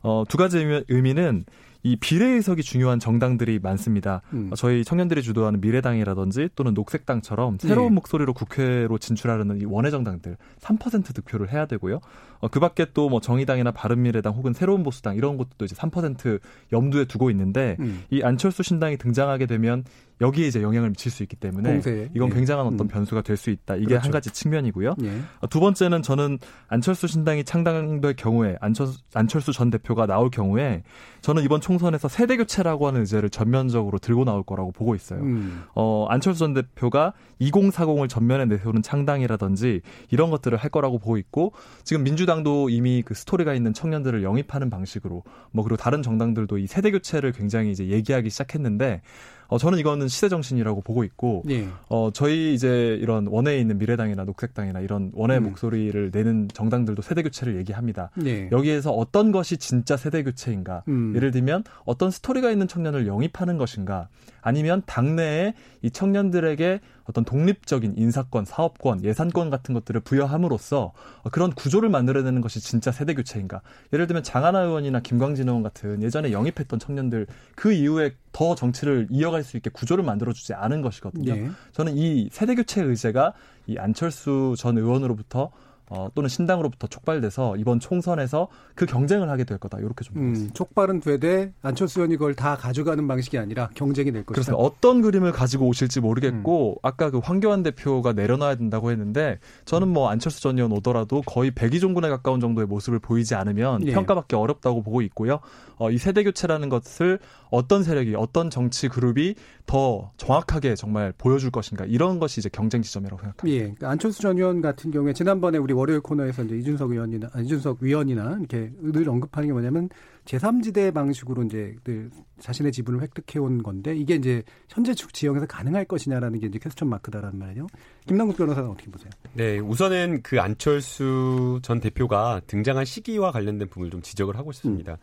어, 두 가지 의미, 의미는 이 비례의석이 중요한 정당들이 많습니다. 음. 어, 저희 청년들이 주도하는 미래당이라든지 또는 녹색당처럼 새로운 예. 목소리로 국회로 진출하려는 이 원외 정당들 3% 득표를 해야 되고요. 어, 그 밖에 또 뭐 정의당이나 바른미래당 혹은 새로운 보수당 이런 것도 이제 3% 염두에 두고 있는데 음. 이 안철수 신당이 등장하게 되면 여기에 이제 영향을 미칠 수 있기 때문에 공세에. 이건 예. 굉장한 어떤 음. 변수가 될 수 있다. 이게 그렇죠. 한 가지 측면이고요. 예. 어, 두 번째는 저는 안철수 신당이 창당될 경우에 안철수, 안철수 전 대표가 나올 경우에 저는 이번 총선에서 세대 교체라고 하는 의제를 전면적으로 들고 나올 거라고 보고 있어요. 음. 어, 안철수 전 대표가 2040을 전면에 내세우는 창당이라든지 이런 것들을 할 거라고 보고 있고 지금 민주당도 이미 그 스토리가 있는 청년들을 영입하는 방식으로 뭐 그리고 다른 정당들도 이 세대 교체를 굉장히 이제 얘기하기 시작했는데 어, 저는 이거는 시대 정신이라고 보고 있고 예. 어, 저희 이제 이런 원외에 있는 미래당이나 녹색당이나 이런 원외 음. 목소리를 내는 정당들도 세대 교체를 얘기합니다. 예. 여기에서 어떤 것이 진짜 세대 교체인가? 음. 예를 들면 어떤 스토리가 있는 청년을 영입하는 것인가? 아니면 당내에 이 청년들에게 어떤 독립적인 인사권, 사업권, 예산권 같은 것들을 부여함으로써 어, 그런 구조를 만들어내는 것이 진짜 세대 교체인가? 예를 들면 장하나 의원이나 김광진 의원 같은 예전에 영입했던 청년들 그 이후에 더 정치를 이어갈 수 있게 구조를 만들어주지 않은 것이거든요. 예. 저는 이 세대 교체 의제가 이 안철수 전 의원으로부터 어, 또는 신당으로부터 촉발돼서 이번 총선에서 그 경쟁을 하게 될 거다. 이렇게 좀. 음, 촉발은 되되 안철수 의원이 그걸 다 가져가는 방식이 아니라 경쟁이 될 것이다. 그래서 어떤 그림을 가지고 오실지 모르겠고 음. 아까 그 황교안 대표가 내려놔야 된다고 했는데 저는 뭐 안철수 전 의원 오더라도 거의 백의종군에 가까운 정도의 모습을 보이지 않으면 예. 평가받기 어렵다고 보고 있고요. 어, 이 세대 교체라는 것을 어떤 세력이 어떤 정치 그룹이 더 정확하게 정말 보여줄 것인가 이런 것이 이제 경쟁 지점이라고 생각합니다. 예, 그러니까 안철수 전 의원 같은 경우에 지난번에 우리 월요일 코너에서 이제 이준석 의원이나 아, 이준석 위원이나 이렇게 늘 언급하는 게 뭐냐면 제3지대 방식으로 이제 늘 자신의 지분을 획득해 온 건데 이게 이제 현재 지역에서 가능할 것이냐라는 게 이제 퀘스천 마크다라는 말이에요. 김남국 변호사는 어떻게 보세요? 네, 우선은 그 안철수 전 대표가 등장한 시기와 관련된 부분을 좀 지적을 하고 싶습니다. 음.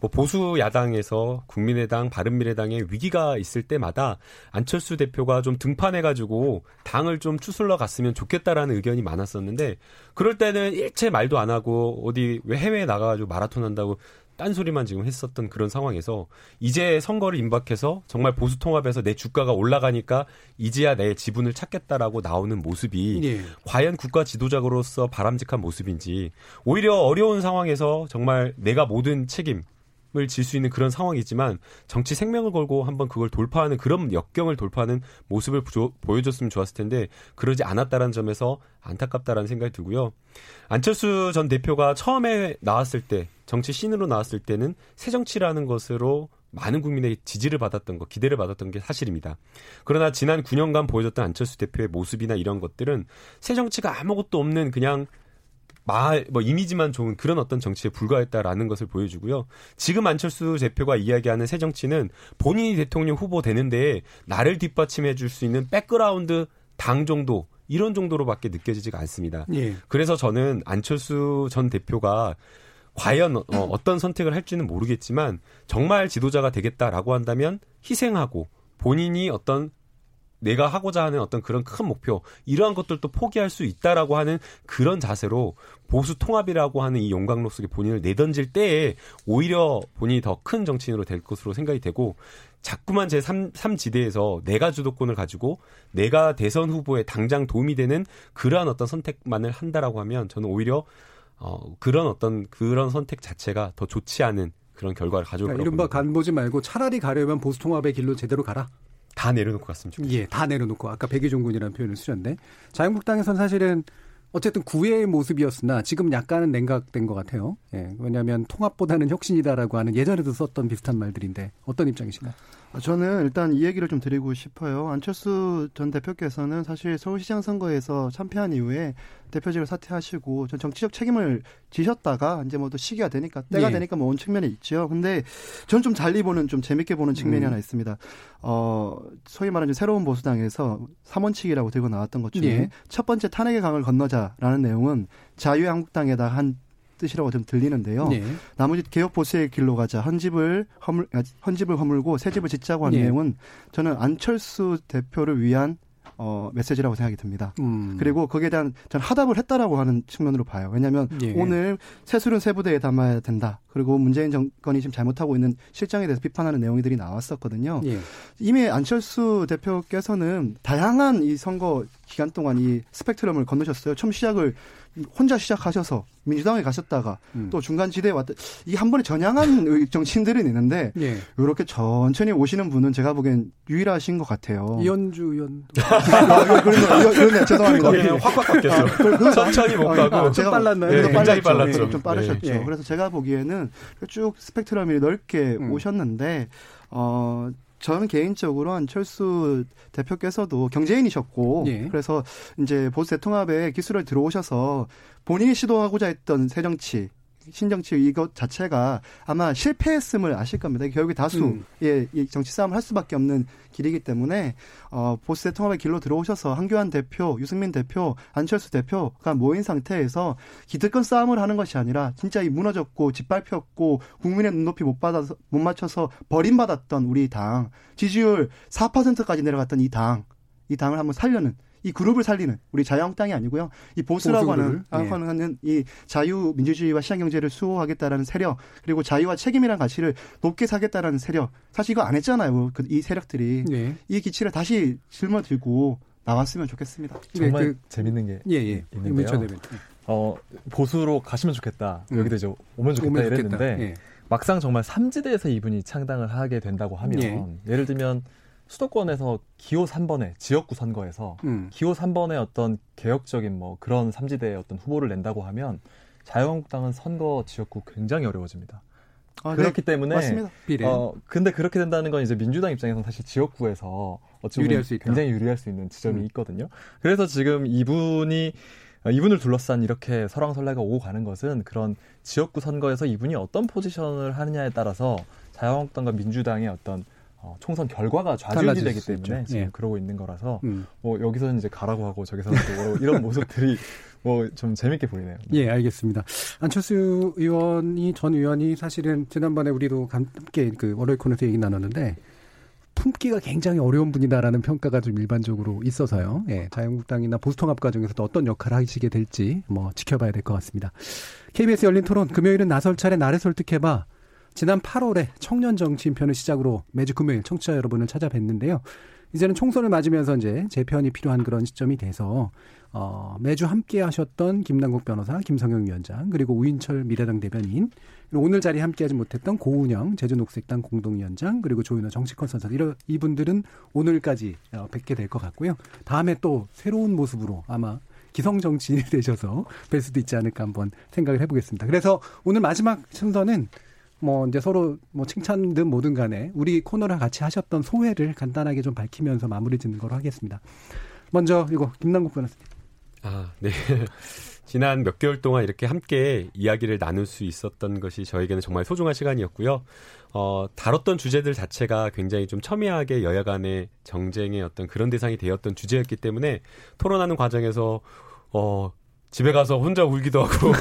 뭐 보수 야당에서 국민의당, 바른미래당에 위기가 있을 때마다 안철수 대표가 좀 등판해 가지고 당을 좀 추슬러 갔으면 좋겠다라는 의견이 많았었는데 그럴 때는 일체 말도 안 하고 어디 왜 해외에 나가 가지고 마라톤 한다고 딴소리만 지금 했었던 그런 상황에서 이제 선거를 임박해서 정말 보수 통합에서 내 주가가 올라가니까 이제야 내 지분을 찾겠다라고 나오는 모습이 예. 과연 국가 지도자로서 바람직한 모습인지 오히려 어려운 상황에서 정말 내가 모든 책임 을 질 수 있는 그런 상황이지만 정치 생명을 걸고 한번 그걸 돌파하는 그런 역경을 돌파하는 모습을 부, 보여줬으면 좋았을 텐데 그러지 않았다는 점에서 안타깝다라는 생각이 들고요. 안철수 전 대표가 처음에 나왔을 때 정치 신으로 나왔을 때는 새 정치라는 것으로 많은 국민의 지지를 받았던 것, 기대를 받았던 게 사실입니다. 그러나 지난 9년간 보여줬던 안철수 대표의 모습이나 이런 것들은 새 정치가 아무것도 없는 그냥 말, 뭐 이미지만 좋은 그런 어떤 정치에 불과했다라는 것을 보여주고요. 지금 안철수 대표가 이야기하는 새 정치는 본인이 대통령 후보 되는데 나를 뒷받침해 줄 수 있는 백그라운드 당 정도 이런 정도로밖에 느껴지지가 않습니다. 예. 그래서 저는 안철수 전 대표가 과연 어떤 선택을 할지는 모르겠지만 정말 지도자가 되겠다라고 한다면 희생하고 본인이 어떤 내가 하고자 하는 어떤 그런 큰 목표 이러한 것들도 포기할 수 있다라고 하는 그런 자세로 보수 통합이라고 하는 이 용광로 속에 본인을 내던질 때에 오히려 본인이 더 큰 정치인으로 될 것으로 생각이 되고 자꾸만 제 3, 3지대에서 내가 주도권을 가지고 내가 대선 후보에 당장 도움이 되는 그러한 어떤 선택만을 한다라고 하면 저는 오히려 어, 그런 어떤 그런 선택 자체가 더 좋지 않은 그런 결과를 가져올 그러니까 이른바 간 보지 말고 차라리 가려면 보수 통합의 길로 제대로 가라. 다 내려놓고 갔으면 좋겠어요. 예, 다 내려놓고 아까 백의종군이라는 표현을 쓰셨는데 자유한국당에서는 사실은 어쨌든 구애의 모습이었으나 지금 약간은 냉각된 것 같아요. 예, 왜냐하면 통합보다는 혁신이다라고 하는 예전에도 썼던 비슷한 말들인데 어떤 입장이신가요? 저는 일단 이 얘기를 좀 드리고 싶어요. 안철수 전 대표께서는 사실 서울시장 선거에서 참패한 이후에 대표직을 사퇴하시고 전 정치적 책임을 지셨다가 이제 뭐 또 시기가 되니까 때가 예. 되니까 뭐 온 측면이 있죠. 근데 저는 좀 달리 보는 좀 재밌게 보는 측면이 음. 하나 있습니다. 어 소위 말하는 새로운 보수당에서 삼원칙이라고 들고 나왔던 것 중에 예. 첫 번째 탄핵의 강을 건너자라는 내용은 자유한국당에다 한 뜻이라고 좀 들리는데요. 네. 나머지 개혁 보수의 길로 가자. 헌집을 허물 아, 헌집을 허물고 새 집을 짓자고 한 네. 내용은 저는 안철수 대표를 위한 어, 메시지라고 생각이 듭니다. 음. 그리고 거기에 대한 전 하답을 했다라고 하는 측면으로 봐요. 왜냐하면 예. 오늘 새술은 세부대에 담아야 된다. 그리고 문재인 정권이 지금 잘못하고 있는 실정에 대해서 비판하는 내용들이 나왔었거든요. 예. 이미 안철수 대표께서는 다양한 이 선거 기간 동안 이 스펙트럼을 건너셨어요. 처음 시작을 혼자 시작하셔서 민주당에 가셨다가 음. 또 중간 지대에 왔다 이한 번에 전향한 정치인들은 있는데 예. 이렇게 천천히 오시는 분은 제가 보기엔 유일하신 것 같아요. 이현주 의원. 아, 그러네, 죄송합니다. 그냥 확확 바뀌었어요. 아, 천천히 못 가고. 아, 제가 빨랐나요? 네, 굉장히 빨랐죠. 네, 좀 빠르셨죠. 네. 그래서 제가 보기에는 쭉 스펙트럼이 넓게 음. 오셨는데 어 저는 개인적으로 안철수 대표께서도 경제인이셨고 예. 그래서 이제 보수 대통합에 기술을 들어오셔서 본인이 시도하고자 했던 새정치 신정치 이것 자체가 아마 실패했음을 아실 겁니다. 결국에 다수의 음. 예, 정치 싸움을 할 수밖에 없는 길이기 때문에 어, 보스 대통합의 길로 들어오셔서 한교안 대표, 유승민 대표, 안철수 대표가 모인 상태에서 기득권 싸움을 하는 것이 아니라 진짜 이 무너졌고 짓밟혔고 국민의 눈높이 못 받아서 못 맞춰서 버림받았던 우리 당 지지율 4%까지 내려갔던 이 당, 이 당을 한번 살려는 이 그룹을 살리는 우리 자유한국당이 아니고요. 이 보수라고 하는 예. 하는 이 자유 민주주의와 시장 경제를 수호하겠다라는 세력 그리고 자유와 책임이라는 가치를 높게 사겠다라는 세력 사실 이거 안 했잖아요. 그, 이 세력들이 예. 이 기치를 다시 짊어 들고 나왔으면 좋겠습니다. 정말 그, 재밌는 게 예, 예. 있는데요. 어, 보수로 가시면 좋겠다. 음. 여기도 이제 오면 좋겠다 오면 이랬는데 예. 막상 정말 삼지대에서 이분이 창당을 하게 된다고 하면 예. 예를 들면 수도권에서 기호 3번에 지역구 선거에서 음. 기호 3번의 어떤 개혁적인 뭐 그런 삼지대의 어떤 후보를 낸다고 하면 자유한국당은 선거 지역구 굉장히 어려워집니다. 아, 네. 그렇기 네. 때문에 맞습니다. 어 근데 그렇게 된다는 건 이제 민주당 입장에서는 사실 지역구에서 어찌 보면 유리할 수 굉장히 유리할 수 있는 지점이 음. 있거든요. 그래서 지금 이분이 이분을 둘러싼 이렇게 설왕설래가 오고 가는 것은 그런 지역구 선거에서 이분이 어떤 포지션을 하느냐에 따라서 자유한국당과 민주당의 어떤 어, 총선 결과가 좌지우지 되기 때문에 지금 예. 그러고 있는 거라서 음. 뭐 여기서는 이제 가라고 하고 저기서는 또 뭐라고 이런 모습들이 뭐 좀 재밌게 보이네요. 예, 알겠습니다. 안철수 의원이 전 의원이 사실은 지난번에 우리도 함께 그 월요일 코너에서 얘기 나눴는데 품기가 굉장히 어려운 분이다라는 평가가 좀 일반적으로 있어서요. 예, 자유한국당이나 보수통합 과정에서도 어떤 역할을 하시게 될지 뭐 지켜봐야 될 것 같습니다. KBS 열린 토론 금요일은 나설 차례 나를 설득해봐. 지난 8월에 청년 정치인 편을 시작으로 매주 금요일 청취자 여러분을 찾아뵀는데요. 이제는 총선을 맞으면서 이제 재편이 필요한 그런 시점이 돼서 어, 매주 함께 하셨던 김남국 변호사, 김성영 위원장, 그리고 우인철 미래당 대변인, 오늘 자리에 함께하지 못했던 고운영 제주녹색당 공동위원장, 그리고 조윤호 선사 이런 이분들은 오늘까지 어, 뵙게 될 것 같고요. 다음에 또 새로운 모습으로 아마 기성 정치인이 되셔서 뵐 수도 있지 않을까 한번 생각을 해보겠습니다. 그래서 오늘 마지막 순서는 뭐 이제 서로 뭐 칭찬든 뭐든 간에 우리 코너랑 같이 하셨던 소회를 간단하게 좀 밝히면서 마무리 짓는 걸로 하겠습니다. 먼저 이거 김남국 변호사님. 아, 네. 지난 몇 개월 동안 이렇게 함께 이야기를 나눌 수 있었던 것이 저에게는 정말 소중한 시간이었고요. 어, 다뤘던 주제들 자체가 굉장히 좀 첨예하게 여야 간의 정쟁의 어떤 그런 대상이 되었던 주제였기 때문에 토론하는 과정에서 어, 집에 가서 혼자 울기도 하고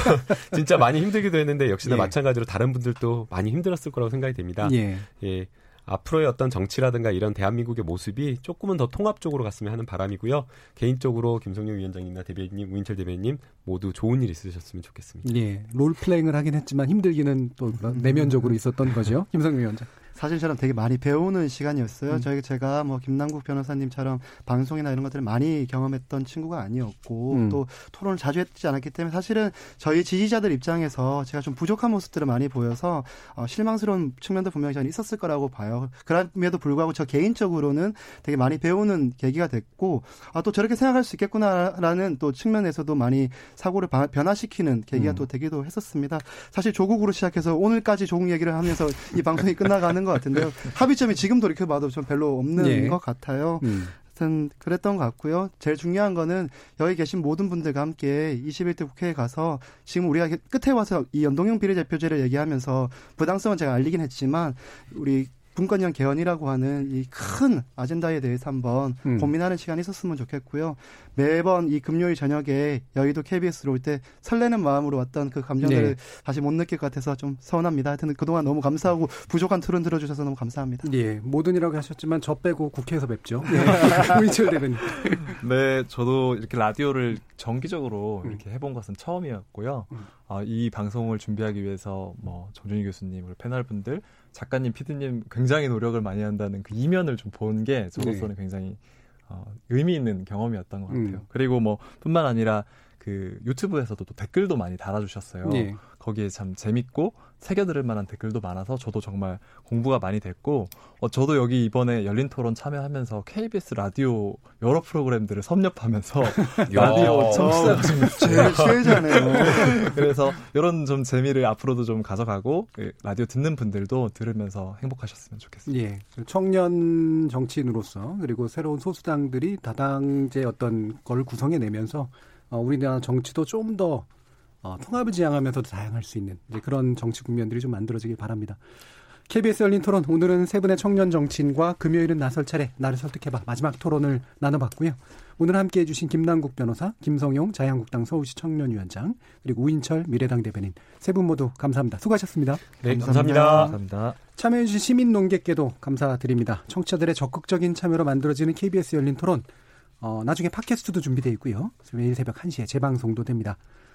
진짜 많이 힘들기도 했는데 역시나 예. 마찬가지로 다른 분들도 많이 힘들었을 거라고 생각이 됩니다. 예. 예. 앞으로의 어떤 정치라든가 이런 대한민국의 모습이 조금은 더 통합적으로 갔으면 하는 바람이고요. 개인적으로 김성용 위원장님이나 대변인님, 우인철 대변인님 모두 좋은 일 있으셨으면 좋겠습니다. 예. 롤플레잉을 하긴 했지만 힘들기는 또 내면적으로 있었던 거죠. 김성민 위원장. 사실 처럼 되게 많이 배우는 시간이었어요. 음. 저희 제가 뭐 김남국 변호사님처럼 방송이나 이런 것들을 많이 경험했던 친구가 아니었고 음. 또 토론을 자주 했지 않았기 때문에 사실은 저희 지지자들 입장에서 제가 좀 부족한 모습들을 많이 보여서 어, 실망스러운 측면도 분명히 저는 있었을 거라고 봐요. 그럼에도 불구하고 저 개인적으로는 되게 많이 배우는 계기가 됐고 아, 또 저렇게 생각할 수 있겠구나라는 또 측면에서도 많이 사고를 바- 변화시키는 계기가 음. 또 되기도 했었습니다. 사실 조국으로 시작해서 오늘까지 조국 얘기를 하면서 이 방송이 끝나가는 것 같은데요. 합의점이 지금 돌이켜봐도 좀 별로 없는 예. 것 같아요. 음. 하여튼 그랬던 것 같고요. 제일 중요한 거는 여기 계신 모든 분들과 함께 21대 국회에 가서 지금 우리가 끝에 와서 이 연동형 비례대표제를 얘기하면서 부당성은 제가 알리긴 했지만 우리 분권형 개헌이라고 하는 이 큰 아젠다에 대해서 한번 음. 고민하는 시간이 있었으면 좋겠고요. 매번 이 금요일 저녁에 여의도 KBS로 올 때 설레는 마음으로 왔던 그 감정들을 네. 다시 못 느낄 것 같아서 좀 서운합니다. 하여튼 그동안 너무 감사하고 부족한 토론 들어주셔서 너무 감사합니다. 예. 모든이라고 하셨지만 저 빼고 국회에서 뵙죠. 예. 우인철 대변인. 네, 저도 이렇게 라디오를 정기적으로 음. 이렇게 해본 것은 처음이었고요. 음. 어, 이 방송을 준비하기 위해서 뭐 정준희 교수님, 우리 패널 분들, 작가님, 피디님 굉장히 노력을 많이 한다는 그 이면을 좀 본 게 저로서는 굉장히 어, 의미 있는 경험이었던 것 같아요. 네. 음. 그리고 뭐 뿐만 아니라 그 유튜브에서도 또 댓글도 많이 달아주셨어요. 예. 거기에 참 재밌고 새겨들을 만한 댓글도 많아서 저도 정말 공부가 많이 됐고 어, 저도 여기 이번에 열린 토론 참여하면서 KBS 라디오 여러 프로그램들을 섭렵하면서 라디오 좀 제일 최애자네요. 그래서 이런 좀 재미를 앞으로도 좀 가져가고 그 라디오 듣는 분들도 들으면서 행복하셨으면 좋겠습니다. 예. 청년 정치인으로서 그리고 새로운 소수당들이 다당제 어떤 걸 구성해내면서 어, 우리나라 정치도 좀더 어, 통합을 지향하면서도 다양할 수 있는 이제 그런 정치 국면들이 좀 만들어지길 바랍니다. KBS 열린 토론 오늘은 세 분의 청년 정치인과 금요일은 나설 차례 나를 설득해봐 마지막 토론을 나눠봤고요. 오늘 함께해 주신 김남국 변호사, 김성용 자유한국당 서울시 청년위원장 그리고 우인철 미래당 대변인 세 분 모두 감사합니다. 수고하셨습니다. 네, 감사합니다. 감사합니다. 감사합니다. 참여해 주신 시민 농객께도 감사드립니다. 청취자들의 적극적인 참여로 만들어지는 KBS 열린 토론. 어, 나중에 팟캐스트도 준비되어 있고요. 매일 새벽 1시에 재방송도 됩니다.